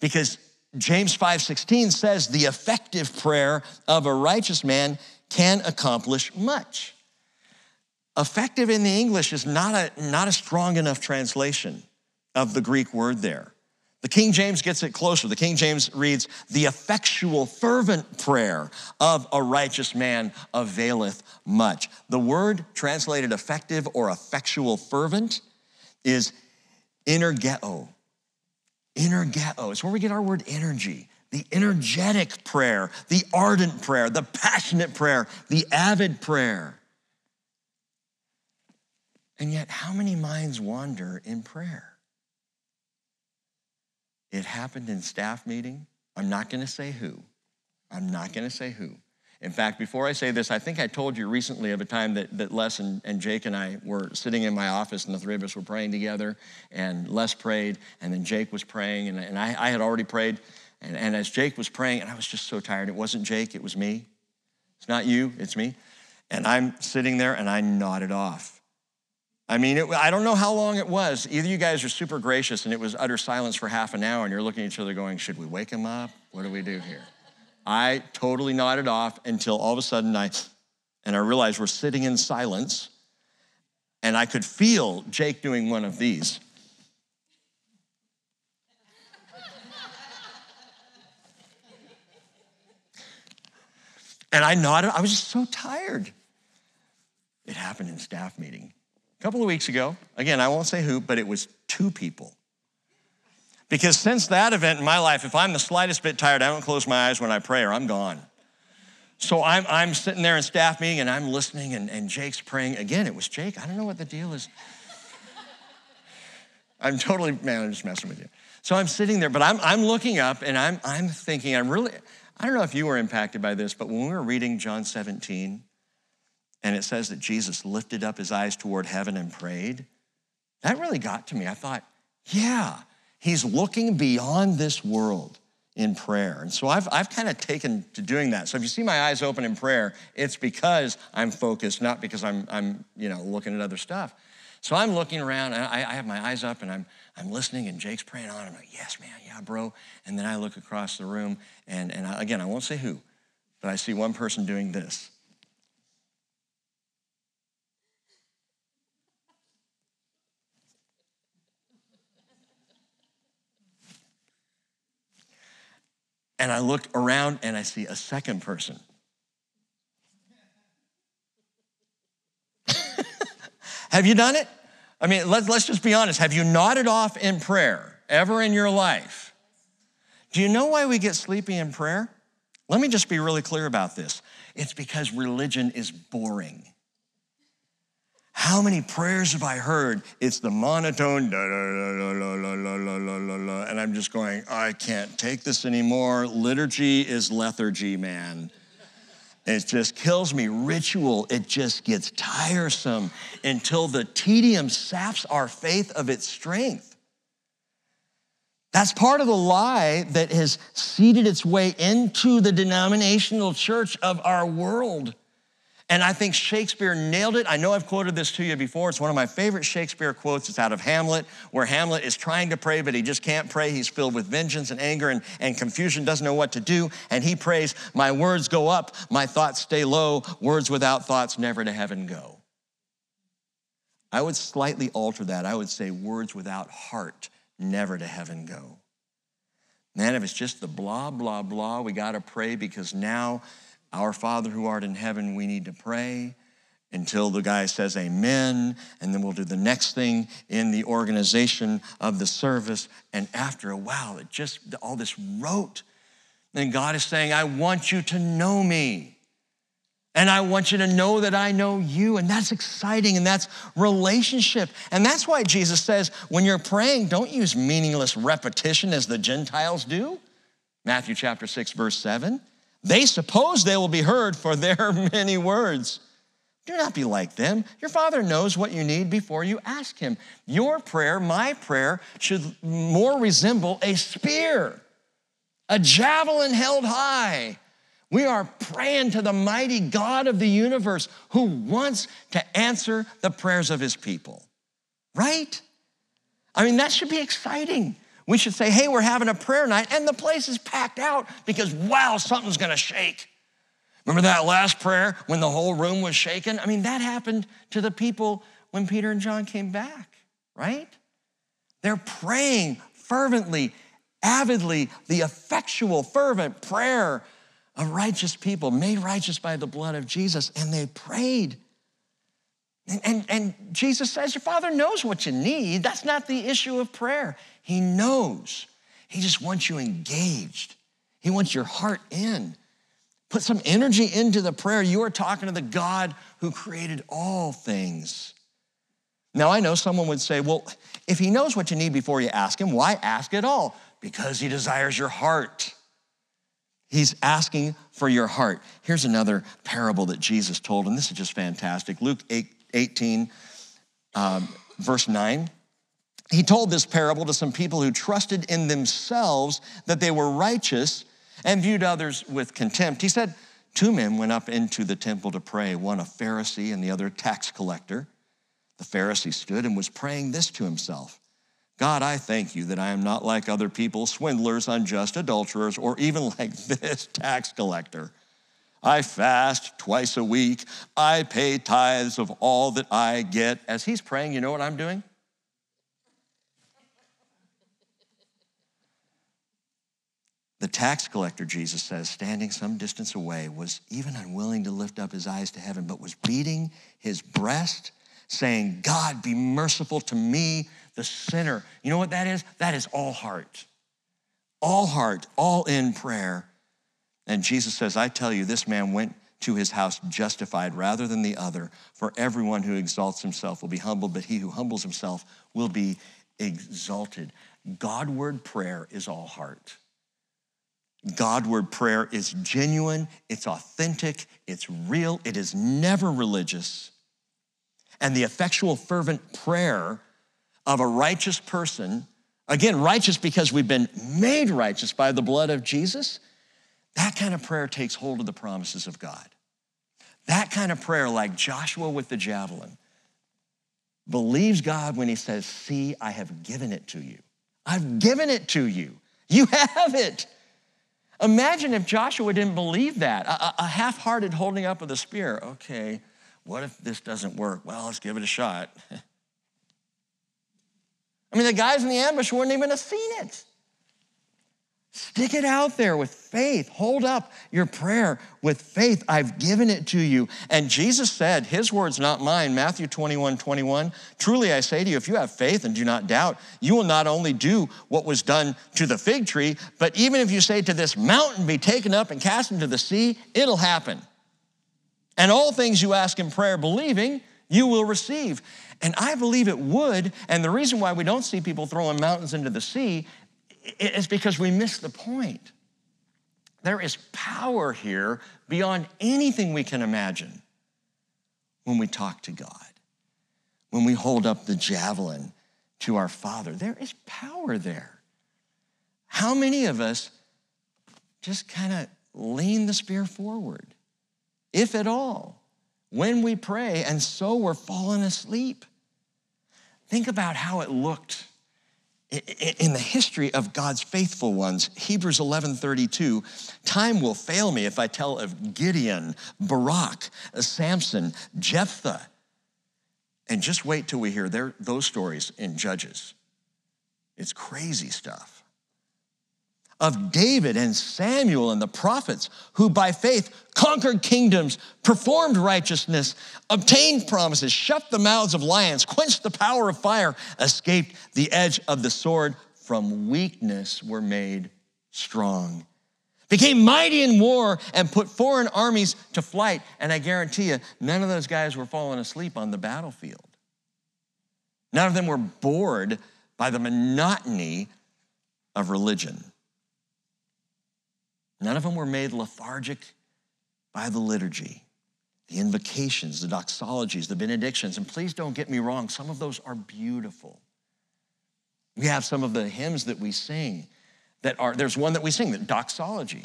because James 5:16 says the effective prayer of a righteous man can accomplish much. Effective in the English is not a, not a strong enough translation of the Greek word there. The King James gets it closer. The King James reads, The effectual, fervent prayer of a righteous man availeth much. The word translated effective or effectual, fervent is energeo. Energeo. It's where we get our word energy. the energetic prayer, the ardent prayer, the passionate prayer, the avid prayer. And yet, how many minds wander in prayer? It happened in staff meeting. I'm not going to say who. I'm not going to say who. In fact, before I say this, I think I told you recently of a time that, that Les and, and Jake and I were sitting in my office and the three of us were praying together. And Les prayed, and then Jake was praying, and, and I, I had already prayed. And, and as Jake was praying, and I was just so tired, it wasn't Jake, it was me. It's not you, it's me. And I'm sitting there and I nodded off. I mean, it, I don't know how long it was. Either you guys are super gracious and it was utter silence for half an hour, and you're looking at each other going, Should we wake him up? What do we do here? I totally nodded off until all of a sudden I, and I realized we're sitting in silence, and I could feel Jake doing one of these. And I nodded. I was just so tired. It happened in staff meeting. A couple of weeks ago, again, I won't say who, but it was two people. Because since that event in my life, if I'm the slightest bit tired, I don't close my eyes when I pray or I'm gone. So I'm, I'm sitting there in staff meeting and I'm listening, and, and Jake's praying. Again, it was Jake. I don't know what the deal is. [LAUGHS] I'm totally, man, I'm just messing with you. So I'm sitting there, but I'm, I'm looking up and I'm, I'm thinking, I'm really, I don't know if you were impacted by this, but when we were reading John 17, and it says that Jesus lifted up his eyes toward heaven and prayed, that really got to me. I thought, yeah, he's looking beyond this world in prayer. And so I've, I've kind of taken to doing that. So if you see my eyes open in prayer, it's because I'm focused, not because I'm, I'm you know, looking at other stuff. So I'm looking around, and I, I have my eyes up, and I'm, I'm listening, and Jake's praying on. I'm like, yes, man, yeah, bro. And then I look across the room, and, and I, again, I won't say who, but I see one person doing this. And I look around and I see a second person. [LAUGHS] Have you done it? I mean, let's, let's just be honest. Have you nodded off in prayer ever in your life? Do you know why we get sleepy in prayer? Let me just be really clear about this. It's because religion is boring. How many prayers have I heard? It's the monotone, da, da, da, and I'm just going, I can't take this anymore. Liturgy is lethargy, man. It just kills me. Ritual, it just gets tiresome until the tedium saps our faith of its strength. That's part of the lie that has seeded its way into the denominational church of our world. And I think Shakespeare nailed it. I know I've quoted this to you before. It's one of my favorite Shakespeare quotes. It's out of Hamlet, where Hamlet is trying to pray, but he just can't pray. He's filled with vengeance and anger and, and confusion, doesn't know what to do. And he prays, My words go up, my thoughts stay low. Words without thoughts never to heaven go. I would slightly alter that. I would say, Words without heart never to heaven go. Man, if it's just the blah, blah, blah, we got to pray because now our Father who art in heaven, we need to pray until the guy says amen, and then we'll do the next thing in the organization of the service. And after a while, it just, all this rote. And God is saying, I want you to know me. And I want you to know that I know you. And that's exciting and that's relationship. And that's why Jesus says, when you're praying, don't use meaningless repetition as the Gentiles do. Matthew chapter 6, verse 7. They suppose they will be heard for their [LAUGHS] many words. Do not be like them. Your Father knows what you need before you ask Him. Your prayer, my prayer, should more resemble a spear, a javelin held high. We are praying to the mighty God of the universe who wants to answer the prayers of His people, right? I mean, that should be exciting. We should say, hey, we're having a prayer night, and the place is packed out because, wow, something's gonna shake. Remember that last prayer when the whole room was shaken? I mean, that happened to the people when Peter and John came back, right? They're praying fervently, avidly, the effectual, fervent prayer of righteous people, made righteous by the blood of Jesus, and they prayed. And, and, and, Jesus says, Your Father knows what you need. That's not the issue of prayer. He knows. He just wants you engaged He wants your heart in. Put some energy into the prayer. You are talking to the God who created all things. Now, I know someone would say, well, if he knows what you need before you ask him, why ask at all? Because he desires your heart. He's asking for your heart. Here's another parable that Jesus told, and this is just fantastic. Luke 8, 18, um, verse 9. He told this parable to some people who trusted in themselves that they were righteous and viewed others with contempt. He said, Two men went up into the temple to pray, one a Pharisee and the other a tax collector. The Pharisee stood and was praying this to himself God, I thank you that I am not like other people, swindlers, unjust, adulterers, or even [LAUGHS] like this tax collector. I fast twice a week. I pay tithes of all that I get. As he's praying, you know what I'm doing? The tax collector, Jesus says, standing some distance away, was even unwilling to lift up his eyes to heaven, but was beating his breast, saying, God, be merciful to me, the sinner. You know what that is? That is all heart. All heart, all in prayer. And Jesus says, I tell you, this man went to his house justified rather than the other. For everyone who exalts himself will be humbled, but he who humbles himself will be exalted. Godward prayer is all heart. Godward prayer is genuine, it's authentic, it's real, it is never religious. And the effectual, fervent prayer of a righteous person, again, righteous because we've been made righteous by the blood of Jesus, that kind of prayer takes hold of the promises of God. That kind of prayer, like Joshua with the javelin, believes God when he says, See, I have given it to you. I've given it to you. You [LAUGHS] have it. Imagine if Joshua didn't believe that. A, a half hearted holding up of the spear. Okay, what if this doesn't work? Well, let's give it a shot. [LAUGHS] I mean, the guys in the ambush wouldn't even have seen it. Stick it out there with faith. Hold up your prayer with faith. I've given it to you. And Jesus said, His words, not mine, Matthew 21 21. Truly I say to you, if you have faith and do not doubt, you will not only do what was done to the fig tree, but even if you say to this mountain, be taken up and cast into the sea, it'll happen. And all things you ask in prayer, believing, you will receive. And I believe it would. And the reason why we don't see people throwing mountains into the sea is because we miss the point. There is power here beyond anything we can imagine when we talk to God, when we hold up the javelin to our Father. There is power there. How many of us just kind of lean the spear forward, if at all, when we pray, and so we're falling asleep? Think about how it looked in the history of God's faithful ones, Hebrews 11:32, time will fail me if I tell of Gideon, Barak, Samson, Jephthah. And just wait till we hear their, those stories in Judges. It's crazy stuff of David and Samuel and the prophets who by faith conquered kingdoms, performed righteousness, obtained promises, shut the mouths of lions, quenched the power of fire, escaped the edge of the sword, from weakness were made strong. Became mighty in war and put foreign armies to flight. And I guarantee you, none of those guys were falling asleep on the battlefield. None of them were bored by the monotony of religion. None of them were made lethargic by the liturgy, the invocations, the doxologies, the benedictions. And please don't get me wrong, some of those are beautiful. We have some of the hymns that we sing that are, there's one that we sing, the doxology.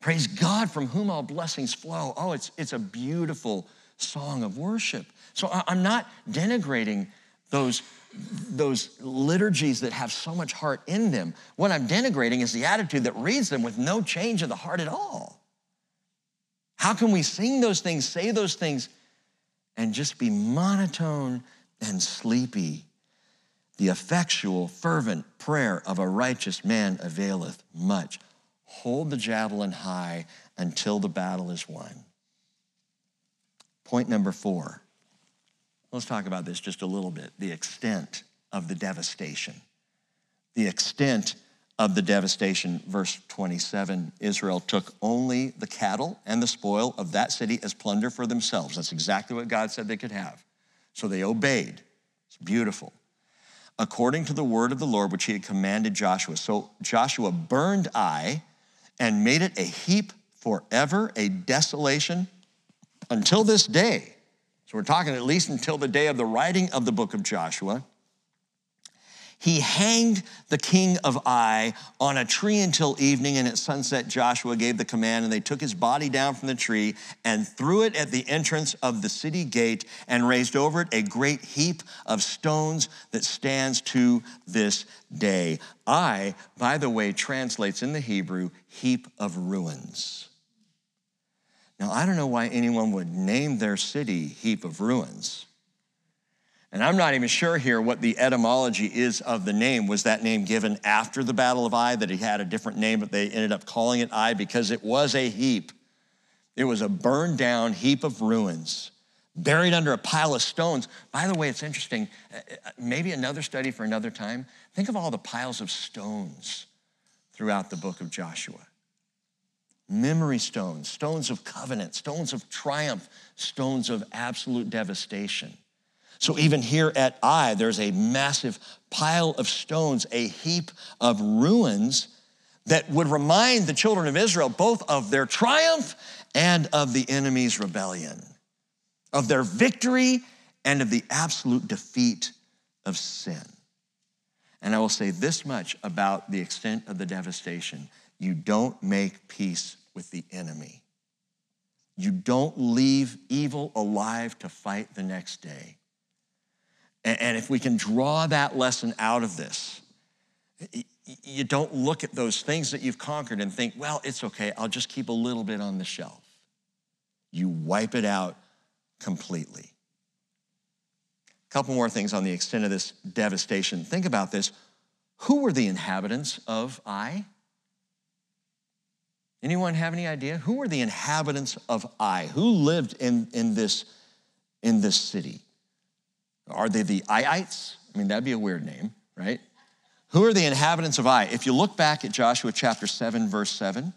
Praise God from whom all blessings flow. Oh, it's, it's a beautiful song of worship. So I'm not denigrating those those liturgies that have so much heart in them. What I'm denigrating is the attitude that reads them with no change of the heart at all. How can we sing those things, say those things, and just be monotone and sleepy? The effectual, fervent prayer of a righteous man availeth much. Hold the javelin high until the battle is won. Point number four Let's talk about this just a little bit the extent of the devastation. The extent of the devastation. Verse 27 Israel took only the cattle and the spoil of that city as plunder for themselves. That's exactly what God said they could have. So they obeyed. It's beautiful. According to the word of the Lord, which he had commanded Joshua. So Joshua burned Ai and made it a heap forever, a desolation until this day. So we're talking at least until the day of the writing of the book of Joshua. He hanged the king of Ai on a tree until evening, and at sunset, Joshua gave the command, and they took his body down from the tree and threw it at the entrance of the city gate and raised over it a great heap of stones that stands to this day. Ai, by the way, translates in the Hebrew heap of ruins. Now, I don't know why anyone would name their city heap of ruins. And I'm not even sure here what the etymology is of the name. Was that name given after the Battle of Ai, that he had a different name, but they ended up calling it Ai because it was a heap? It was a burned down heap of ruins, buried under a pile of stones. By the way, it's interesting, uh, uh, maybe another study for another time. Think of all the piles of stones throughout the book of Joshua memory stones, stones of covenant, stones of triumph, stones of absolute devastation. So even here at Ai, there's a massive pile of stones, a heap of ruins that would remind the children of Israel both of their triumph and of the enemy's rebellion, of their victory and of the absolute defeat of sin. And I will say this much about the extent of the devastation you don't make peace with the enemy. You don't leave evil alive to fight the next day. And if we can draw that lesson out of this, you don't look at those things that you've conquered and think, well, it's okay, I'll just keep a little bit on the shelf. You wipe it out completely. A couple more things on the extent of this devastation. Think about this. Who were the inhabitants of Ai? Anyone have any idea? Who were the inhabitants of Ai? Who lived in, in, this, in this city? Are they the Aiites? I mean, that'd be a weird name, right? Who are the inhabitants of Ai? If you look back at Joshua chapter 7, verse 7,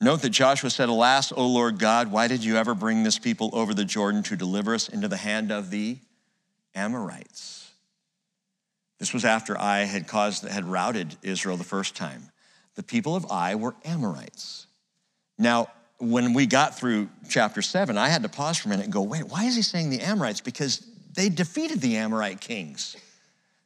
note that Joshua said, Alas, O Lord God, why did you ever bring this people over the Jordan to deliver us into the hand of the Amorites? This was after Ai had caused, had routed Israel the first time. The people of Ai were Amorites. Now, when we got through chapter seven, I had to pause for a minute and go, wait, why is he saying the Amorites? Because they defeated the Amorite kings.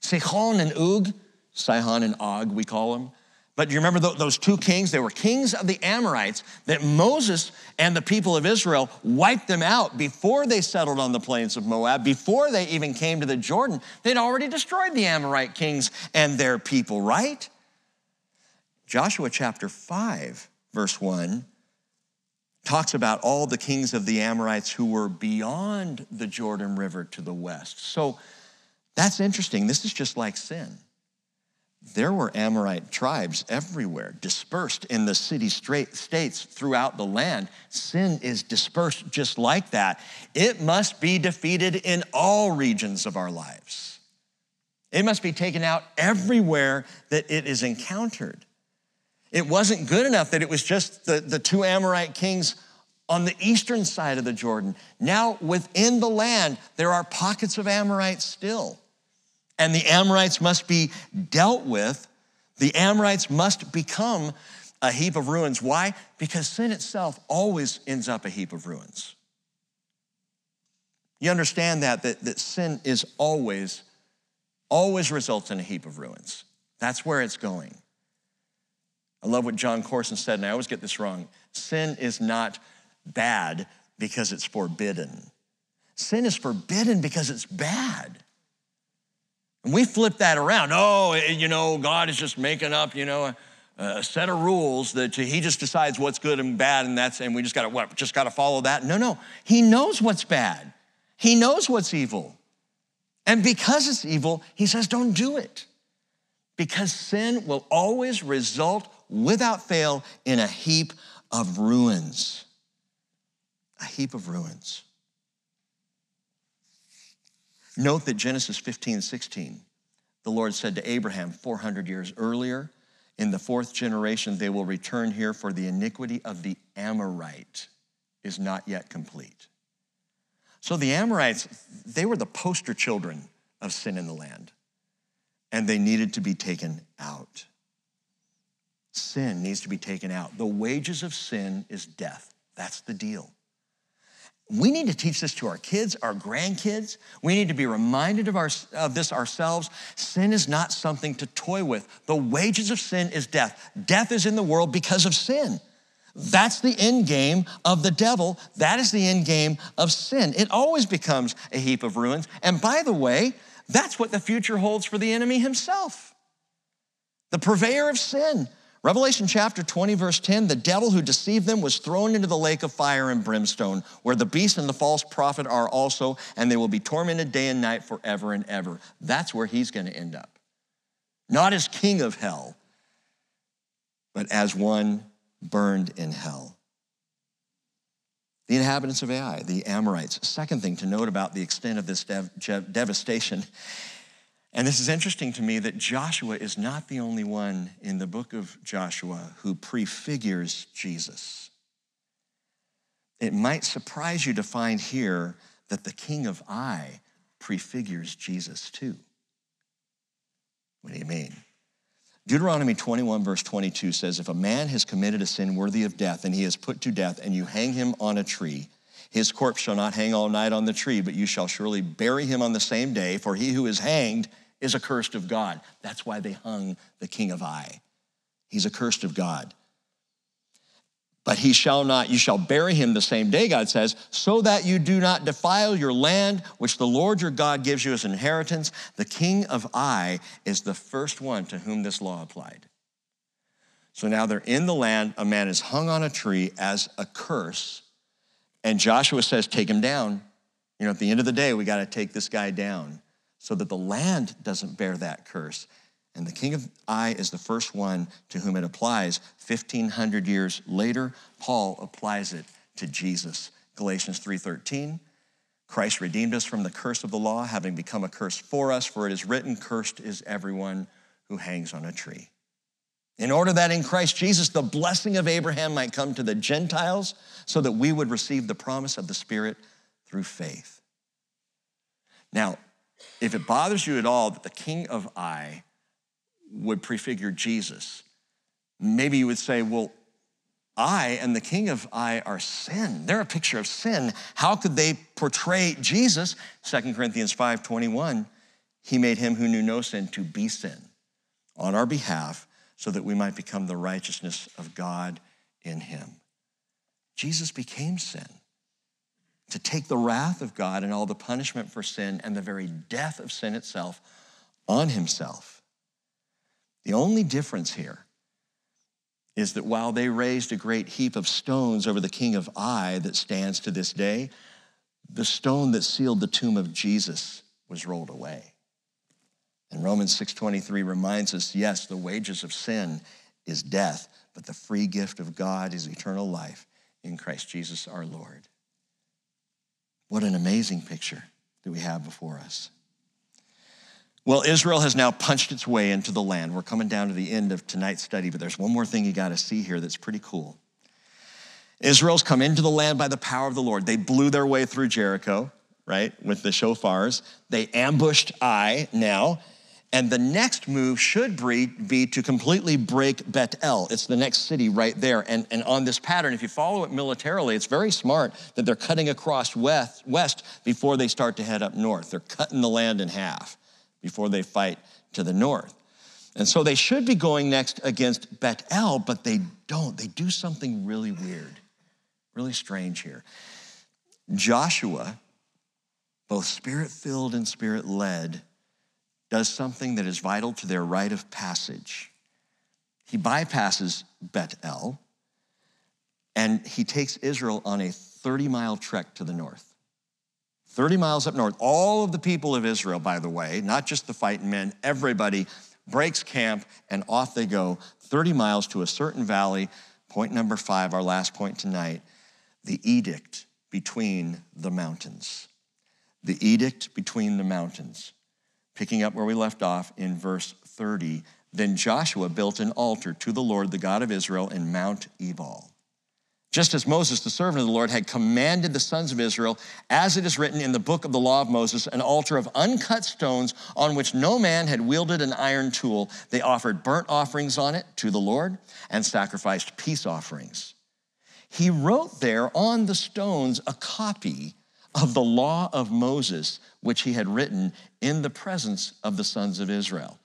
Sihon and Og, Sihon and Og, we call them. But you remember those two kings? They were kings of the Amorites that Moses and the people of Israel wiped them out before they settled on the plains of Moab, before they even came to the Jordan. They'd already destroyed the Amorite kings and their people, right? Joshua chapter 5, verse 1 talks about all the kings of the Amorites who were beyond the Jordan River to the west. So that's interesting. This is just like sin. There were Amorite tribes everywhere, dispersed in the city states throughout the land. Sin is dispersed just like that. It must be defeated in all regions of our lives. It must be taken out everywhere that it is encountered. It wasn't good enough that it was just the, the two Amorite kings on the eastern side of the Jordan. Now, within the land, there are pockets of Amorites still. And the Amorites must be dealt with. The Amorites must become a heap of ruins. Why? Because sin itself always ends up a heap of ruins. You understand that, that, that sin is always, always results in a heap of ruins. That's where it's going. I love what Jon Courson said, and I always get this wrong. Sin is not bad because it's forbidden. Sin is forbidden because it's bad. And we flip that around. Oh, eh, you know, God is just making up, you know, a, set of rules that he just decides what's good and bad, and that's and we just gotta what, just gotta follow that. No, no. He knows what's bad. He knows what's evil. And because it's evil, he says, don't do it. Because sin will always result without fail in a heap of ruins. A heap of ruins. Note that Genesis 15, 16, the Lord said to Abraham 400 years earlier, in the fourth generation, they will return here, for the iniquity of the Amorite is not yet complete. So the Amorites, they were the poster children of sin in the land, and they needed to be taken out. Sin needs to be taken out. The wages of sin is death. That's the deal. We need to teach this to our kids, our grandkids. We need to be reminded of, our, of this ourselves. Sin is not something to toy with. The wages of sin is death. Death is in the world because of sin. That's the end game of the devil. That is the end game of sin. It always becomes a heap of ruins. And by the way, that's what the future holds for the enemy himself. The purveyor of sin Revelation chapter 20, verse 10 the devil who deceived them was thrown into the lake of fire and brimstone, where the beast and the false prophet are also, and they will be tormented day and night forever and ever. That's where he's going to end up. Not as king of hell, but as one burned in hell. The inhabitants of Ai, the Amorites. Second thing to note about the extent of this dev- devastation and this is interesting to me that Joshua is not the only one in the book of Joshua who prefigures Jesus. It might surprise you to find here that the king of Ai prefigures Jesus too. What do you mean? Deuteronomy 21, verse 22 says, If a man has committed a sin worthy of death and he is put to death, and you hang him on a tree, his corpse shall not hang all night on the tree, but you shall surely bury him on the same day, for he who is hanged is accursed of God. That's why they hung the king of Ai. He's accursed of God. But he shall not, you shall bury him the same day, God says, so that you do not defile your land, which the Lord your God gives you as inheritance. The king of Ai is the first one to whom this law applied. So now they're in the land, a man is hung on a tree as a curse, and Joshua says, Take him down. You know, at the end of the day, we got to take this guy down so that the land doesn't bear that curse. And the king of Ai is the first one to whom it applies. 1500 years later, Paul applies it to Jesus. Galatians 3:13 Christ redeemed us from the curse of the law, having become a curse for us, for it is written, Cursed is everyone who hangs on a tree. In order that in Christ Jesus the blessing of Abraham might come to the Gentiles, so that we would receive the promise of the Spirit through faith. Now, if it bothers you at all that the king of Ai would prefigure Jesus, maybe you would say, well, Ai and the king of Ai are sin. They're a picture of sin. How could they portray Jesus? 2 Corinthians 5:21, he made him who knew no sin to be sin on our behalf so that we might become the righteousness of God in him. Jesus became sin to take the wrath of God and all the punishment for sin and the very death of sin itself on himself. The only difference here is that while they raised a great heap of stones over the king of Ai that stands to this day, the stone that sealed the tomb of Jesus was rolled away. And Romans 6:23 reminds us, yes, the wages of sin is death, but the free gift of God is eternal life in Christ Jesus our Lord. What an amazing picture that we have before us. Well, Israel has now punched its way into the land. We're coming down to the end of tonight's study, but there's one more thing you got to see here that's pretty cool. Israel's come into the land by the power of the Lord. They blew their way through Jericho, right, with the shofars. They ambushed Ai now, and the next move should be to completely break Bet El. It's the next city right there. And, and on this pattern, if you follow it militarily, it's very smart that they're cutting across west, west before they start to head up north. They're cutting the land in half before they fight to the north. And so they should be going next against Bet El, but they don't. They do something really weird, really strange here. Joshua, both spirit filled and spirit led, does something that is vital to their rite of passage. He bypasses Bet El and he takes Israel on a 30 mile trek to the north. 30 miles up north. All of the people of Israel, by the way, not just the fighting men, everybody breaks camp and off they go 30 miles to a certain valley. Point number five, our last point tonight the edict between the mountains. The edict between the mountains. Picking up where we left off in verse 30. Then Joshua built an altar to the Lord, the God of Israel, in Mount Ebal. Just as Moses, the servant of the Lord, had commanded the sons of Israel, as it is written in the book of the law of Moses, an altar of uncut stones on which no man had wielded an iron tool, they offered burnt offerings on it to the Lord and sacrificed peace offerings. He wrote there on the stones a copy of the law of Moses, which he had written in the presence of the sons of Israel.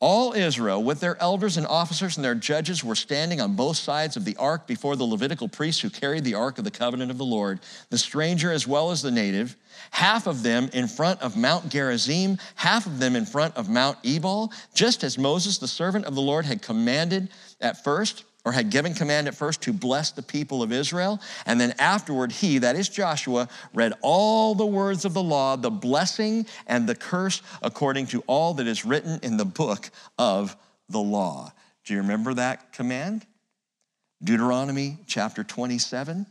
All Israel, with their elders and officers and their judges, were standing on both sides of the ark before the Levitical priests who carried the ark of the covenant of the Lord, the stranger as well as the native, half of them in front of Mount Gerizim, half of them in front of Mount Ebal, just as Moses, the servant of the Lord, had commanded at first or had given command at first to bless the people of Israel. And then afterward, he, that is Joshua, read all the words of the law, the blessing and the curse, according to all that is written in the book of the law. Do you remember that command? Deuteronomy chapter 27.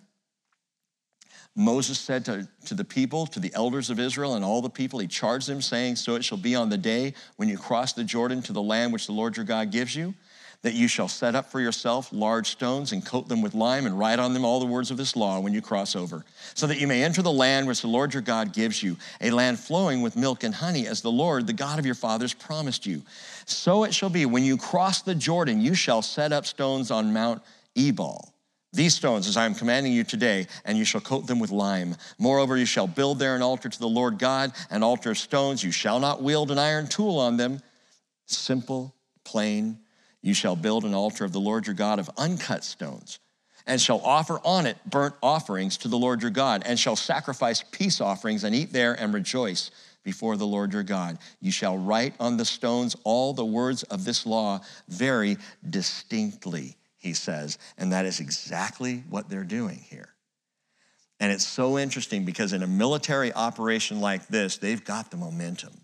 Moses said to, to the people, to the elders of Israel and all the people, he charged them, saying, So it shall be on the day when you cross the Jordan to the land which the Lord your God gives you that you shall set up for yourself large stones and coat them with lime and write on them all the words of this law when you cross over, so that you may enter the land which the Lord your God gives you, a land flowing with milk and honey, as the Lord, the God of your fathers, promised you. So it shall be when you cross the Jordan, you shall set up stones on Mount Ebal. These stones, as I am commanding you today, and you shall coat them with lime. Moreover, you shall build there an altar to the Lord God, an altar of stones. You shall not wield an iron tool on them. Simple, plain, you shall build an altar of the Lord your God of uncut stones, and shall offer on it burnt offerings to the Lord your God, and shall sacrifice peace offerings and eat there and rejoice before the Lord your God. You shall write on the stones all the words of this law very distinctly, he says. And that is exactly what they're doing here. And it's so interesting because in a military operation like this, they've got the momentum.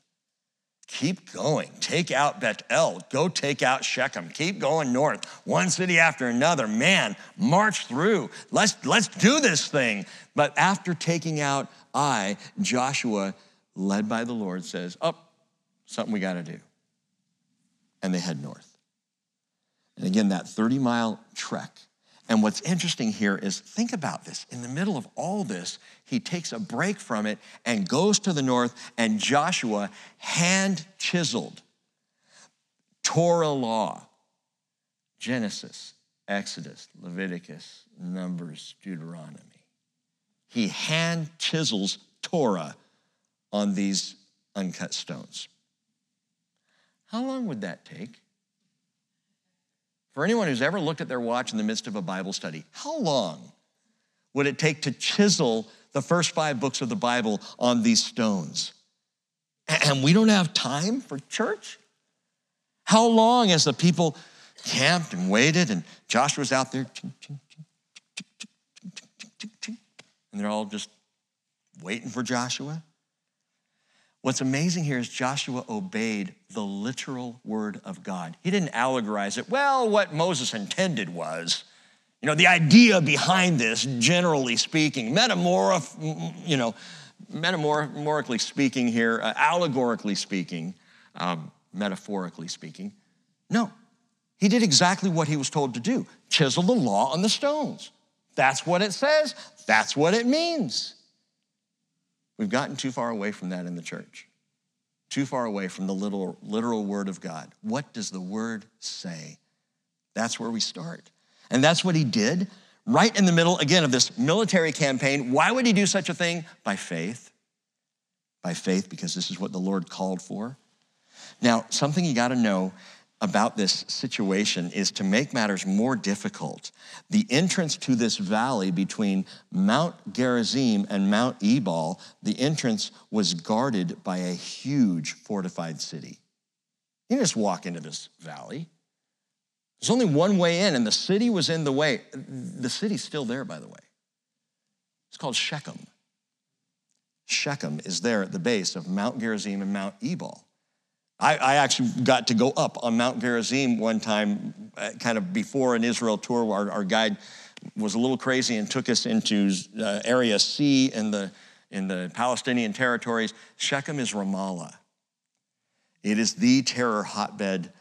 Keep going. Take out Bethel. Go take out Shechem. Keep going north, one city after another. Man, march through. Let's, let's do this thing. But after taking out Ai, Joshua, led by the Lord, says, Oh, something we got to do. And they head north. And again, that 30 mile trek and what's interesting here is think about this. In the middle of all this, he takes a break from it and goes to the north, and Joshua hand chiseled Torah law Genesis, Exodus, Leviticus, Numbers, Deuteronomy. He hand chisels Torah on these uncut stones. How long would that take? For anyone who's ever looked at their watch in the midst of a Bible study, how long would it take to chisel the first five books of the Bible on these stones? And we don't have time for church? How long as the people camped and waited and Joshua's out there and they're all just waiting for Joshua? What's amazing here is Joshua obeyed the literal word of God. He didn't allegorize it. Well, what Moses intended was, you know, the idea behind this, generally speaking, metamorph, you know, metamorphically speaking here, uh, allegorically speaking, um, metaphorically speaking. No, he did exactly what he was told to do chisel the law on the stones. That's what it says, that's what it means. We've gotten too far away from that in the church, too far away from the little, literal word of God. What does the word say? That's where we start. And that's what he did right in the middle, again, of this military campaign. Why would he do such a thing? By faith. By faith, because this is what the Lord called for. Now, something you got to know about this situation is to make matters more difficult. The entrance to this valley between Mount Gerizim and Mount Ebal, the entrance was guarded by a huge fortified city. You just walk into this valley. There's only one way in, and the city was in the way. The city's still there, by the way. It's called Shechem. Shechem is there at the base of Mount Gerizim and Mount Ebal. I, I, actually got to go up on Mount Gerizim one time, uh, kind of before an Israel tour. Our, our guide was a little crazy and took us into uh, Area C in the, in the Palestinian territories. Shechem is Ramallah. It is the terror hotbed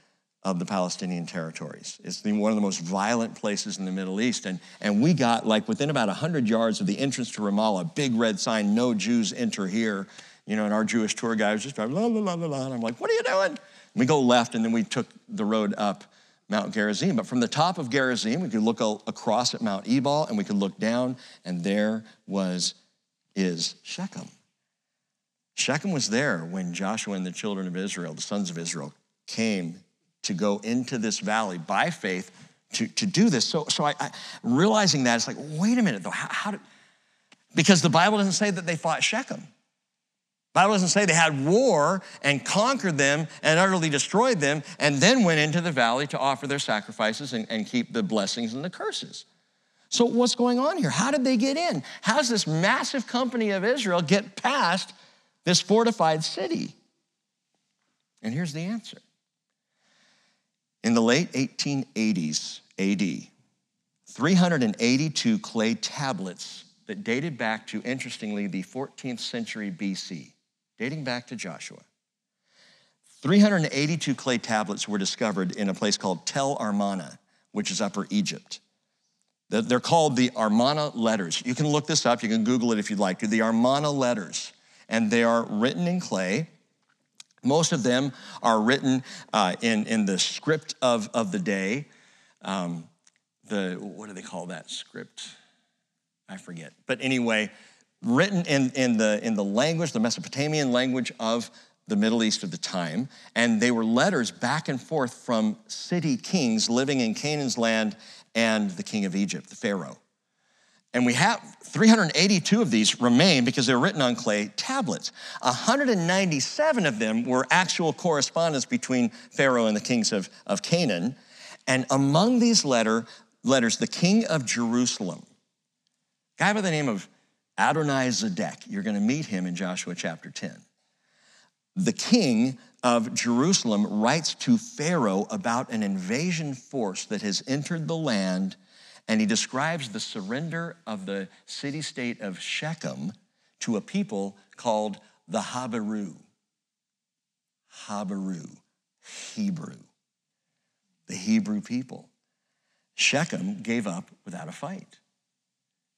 of the Palestinian territories. It's the, one of the most violent places in the Middle East. And, and we got, like, within about 100 yards of the entrance to Ramallah, big red sign, no Jews enter here. You know, and our Jewish tour guide was just driving, la, la, la, la, la. And I'm like, what are you doing? And we go left, and then we took the road up Mount Gerizim. But from the top of Gerizim, we could look across at Mount Ebal, and we could look down, and there was, is Shechem. Shechem was there when Joshua and the children of Israel, the sons of Israel, came to go into this valley by faith to, to do this. So, so I, I realizing that, it's like, wait a minute, though, how, how did, because the Bible doesn't say that they fought Shechem. Bible doesn't say they had war and conquered them and utterly destroyed them and then went into the valley to offer their sacrifices and, and keep the blessings and the curses. So, what's going on here? How did they get in? How does this massive company of Israel get past this fortified city? And here's the answer. In the late 1880s AD, 382 clay tablets that dated back to, interestingly, the 14th century BC, dating back to Joshua. 382 clay tablets were discovered in a place called Tel Armana, which is Upper Egypt. They're called the Armana letters. You can look this up, you can Google it if you'd like to. The Armana letters and they are written in clay. Most of them are written uh, in, in the script of, of the day. Um, the, what do they call that script? I forget. But anyway, written in, in, the, in the language, the Mesopotamian language of the Middle East of the time. And they were letters back and forth from city kings living in Canaan's land and the king of Egypt, the Pharaoh. And we have 382 of these remain because they're written on clay tablets. 197 of them were actual correspondence between Pharaoh and the kings of, of Canaan. And among these letter, letters, the king of Jerusalem, guy by the name of Adonai Zedek, you're going to meet him in Joshua chapter 10. The king of Jerusalem writes to Pharaoh about an invasion force that has entered the land and he describes the surrender of the city state of Shechem to a people called the Habaru. Habaru, Hebrew. The Hebrew people. Shechem gave up without a fight.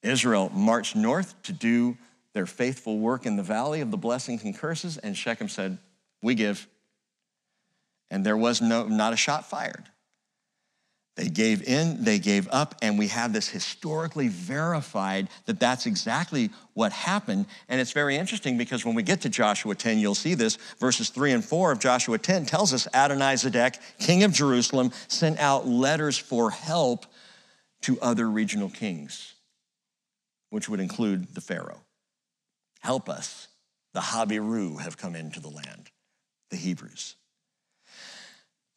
Israel marched north to do their faithful work in the valley of the blessings and curses, and Shechem said, We give. And there was no, not a shot fired. They gave in, they gave up, and we have this historically verified that that's exactly what happened. And it's very interesting because when we get to Joshua 10, you'll see this. Verses 3 and 4 of Joshua 10 tells us Adonai Zedek, king of Jerusalem, sent out letters for help to other regional kings, which would include the Pharaoh. Help us. The Habiru have come into the land, the Hebrews.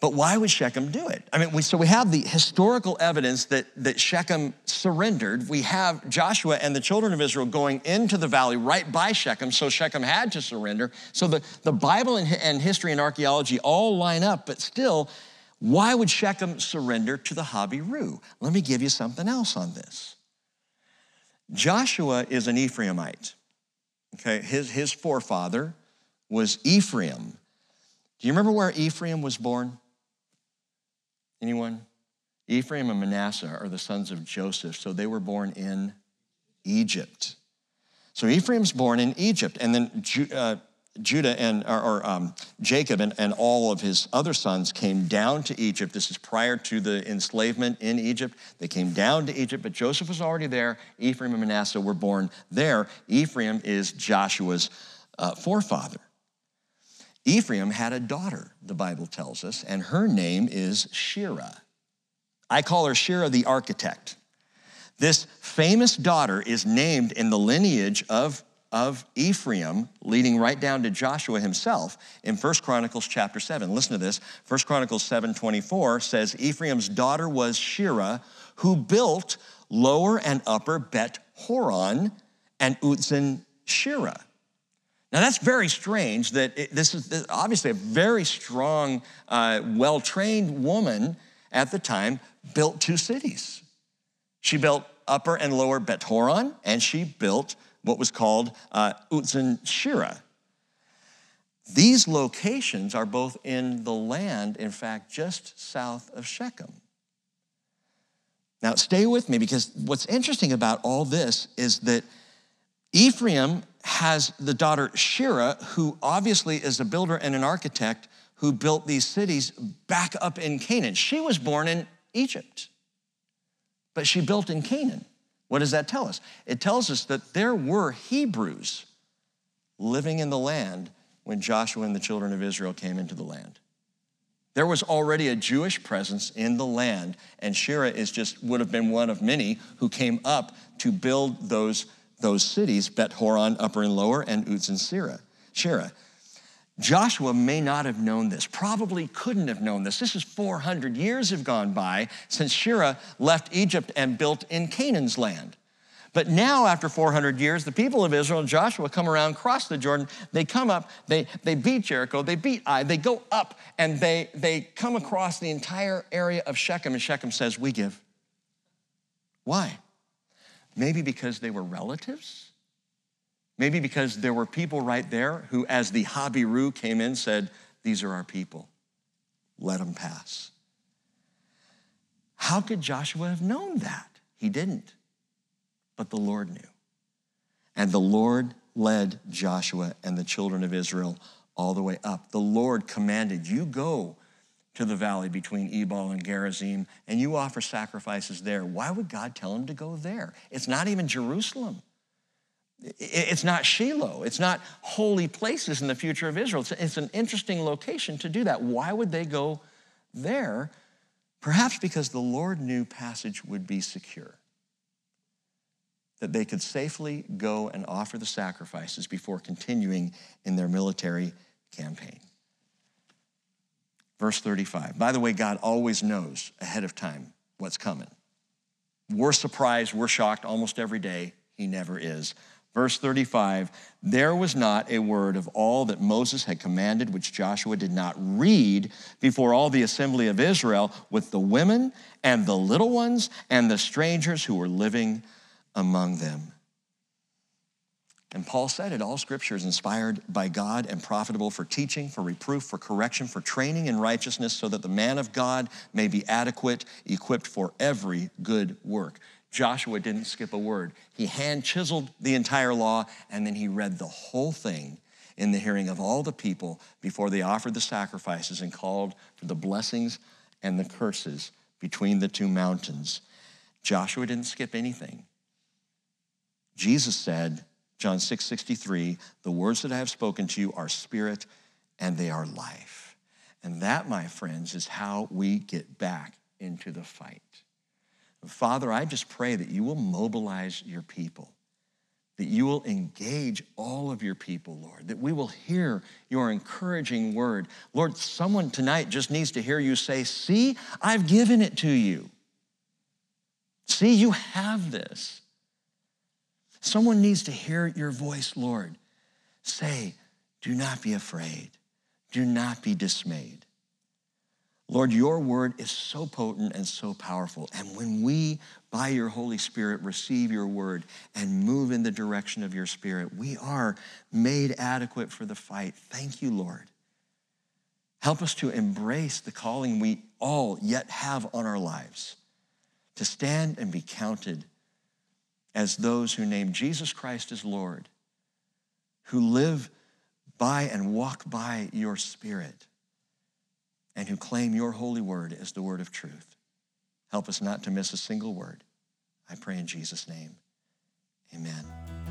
But why would Shechem do it? I mean, we, so we have the historical evidence that, that Shechem surrendered. We have Joshua and the children of Israel going into the valley right by Shechem, so Shechem had to surrender. So the, the Bible and, and history and archaeology all line up, but still, why would Shechem surrender to the Habiru? Let me give you something else on this. Joshua is an Ephraimite. Okay, his, his forefather was Ephraim. Do you remember where Ephraim was born? Anyone? Ephraim and Manasseh are the sons of Joseph, so they were born in Egypt. So Ephraim's born in Egypt, and then uh, Judah and or, or um, Jacob and, and all of his other sons came down to Egypt. This is prior to the enslavement in Egypt. They came down to Egypt, but Joseph was already there. Ephraim and Manasseh were born there. Ephraim is Joshua's uh, forefather. Ephraim had a daughter, the Bible tells us, and her name is Shira. I call her Shira the architect. This famous daughter is named in the lineage of, of Ephraim, leading right down to Joshua himself in 1 Chronicles chapter 7. Listen to this. 1 Chronicles 7:24 says, Ephraim's daughter was Shira, who built lower and upper Bet Horon and Utzen Shira. Now, that's very strange that it, this is obviously a very strong, uh, well trained woman at the time built two cities. She built Upper and Lower Bet Horon, and she built what was called uh, Shira. These locations are both in the land, in fact, just south of Shechem. Now, stay with me because what's interesting about all this is that Ephraim has the daughter Shira, who obviously is a builder and an architect who built these cities back up in Canaan. She was born in Egypt, but she built in Canaan. What does that tell us? It tells us that there were Hebrews living in the land when Joshua and the children of Israel came into the land. There was already a Jewish presence in the land, and Shira is just would have been one of many who came up to build those, those cities, Bet Horon, Upper and Lower, and Uz and Shira. Shira. Joshua may not have known this, probably couldn't have known this. This is 400 years have gone by since Shira left Egypt and built in Canaan's land. But now, after 400 years, the people of Israel and Joshua come around, cross the Jordan, they come up, they, they beat Jericho, they beat Ai, they go up, and they, they come across the entire area of Shechem, and Shechem says, We give. Why? Maybe because they were relatives? Maybe because there were people right there who, as the Habiru came in, said, These are our people. Let them pass. How could Joshua have known that? He didn't but the Lord knew. And the Lord led Joshua and the children of Israel all the way up. The Lord commanded, You go to the valley between Ebal and Gerizim, and you offer sacrifices there. Why would God tell him to go there? It's not even Jerusalem. It's not Shiloh. It's not holy places in the future of Israel. It's an interesting location to do that. Why would they go there? Perhaps because the Lord knew passage would be secure that they could safely go and offer the sacrifices before continuing in their military campaign. Verse 35. By the way, God always knows ahead of time what's coming. We're surprised, we're shocked almost every day. He never is. Verse 35 There was not a word of all that Moses had commanded which Joshua did not read before all the assembly of Israel with the women and the little ones and the strangers who were living among them. And Paul said it all scripture is inspired by God and profitable for teaching, for reproof, for correction, for training in righteousness, so that the man of God may be adequate, equipped for every good work. Joshua didn't skip a word. He hand chiseled the entire law, and then he read the whole thing in the hearing of all the people before they offered the sacrifices and called for the blessings and the curses between the two mountains. Joshua didn't skip anything. Jesus said, John 6 63, the words that I have spoken to you are spirit and they are life. And that, my friends, is how we get back into the fight. Father, I just pray that you will mobilize your people, that you will engage all of your people, Lord, that we will hear your encouraging word. Lord, someone tonight just needs to hear you say, See, I've given it to you. See, you have this. Someone needs to hear your voice, Lord. Say, do not be afraid. Do not be dismayed. Lord, your word is so potent and so powerful. And when we, by your Holy Spirit, receive your word and move in the direction of your spirit, we are made adequate for the fight. Thank you, Lord. Help us to embrace the calling we all yet have on our lives to stand and be counted as those who name Jesus Christ as Lord, who live by and walk by your Spirit, and who claim your holy word as the word of truth. Help us not to miss a single word. I pray in Jesus' name. Amen.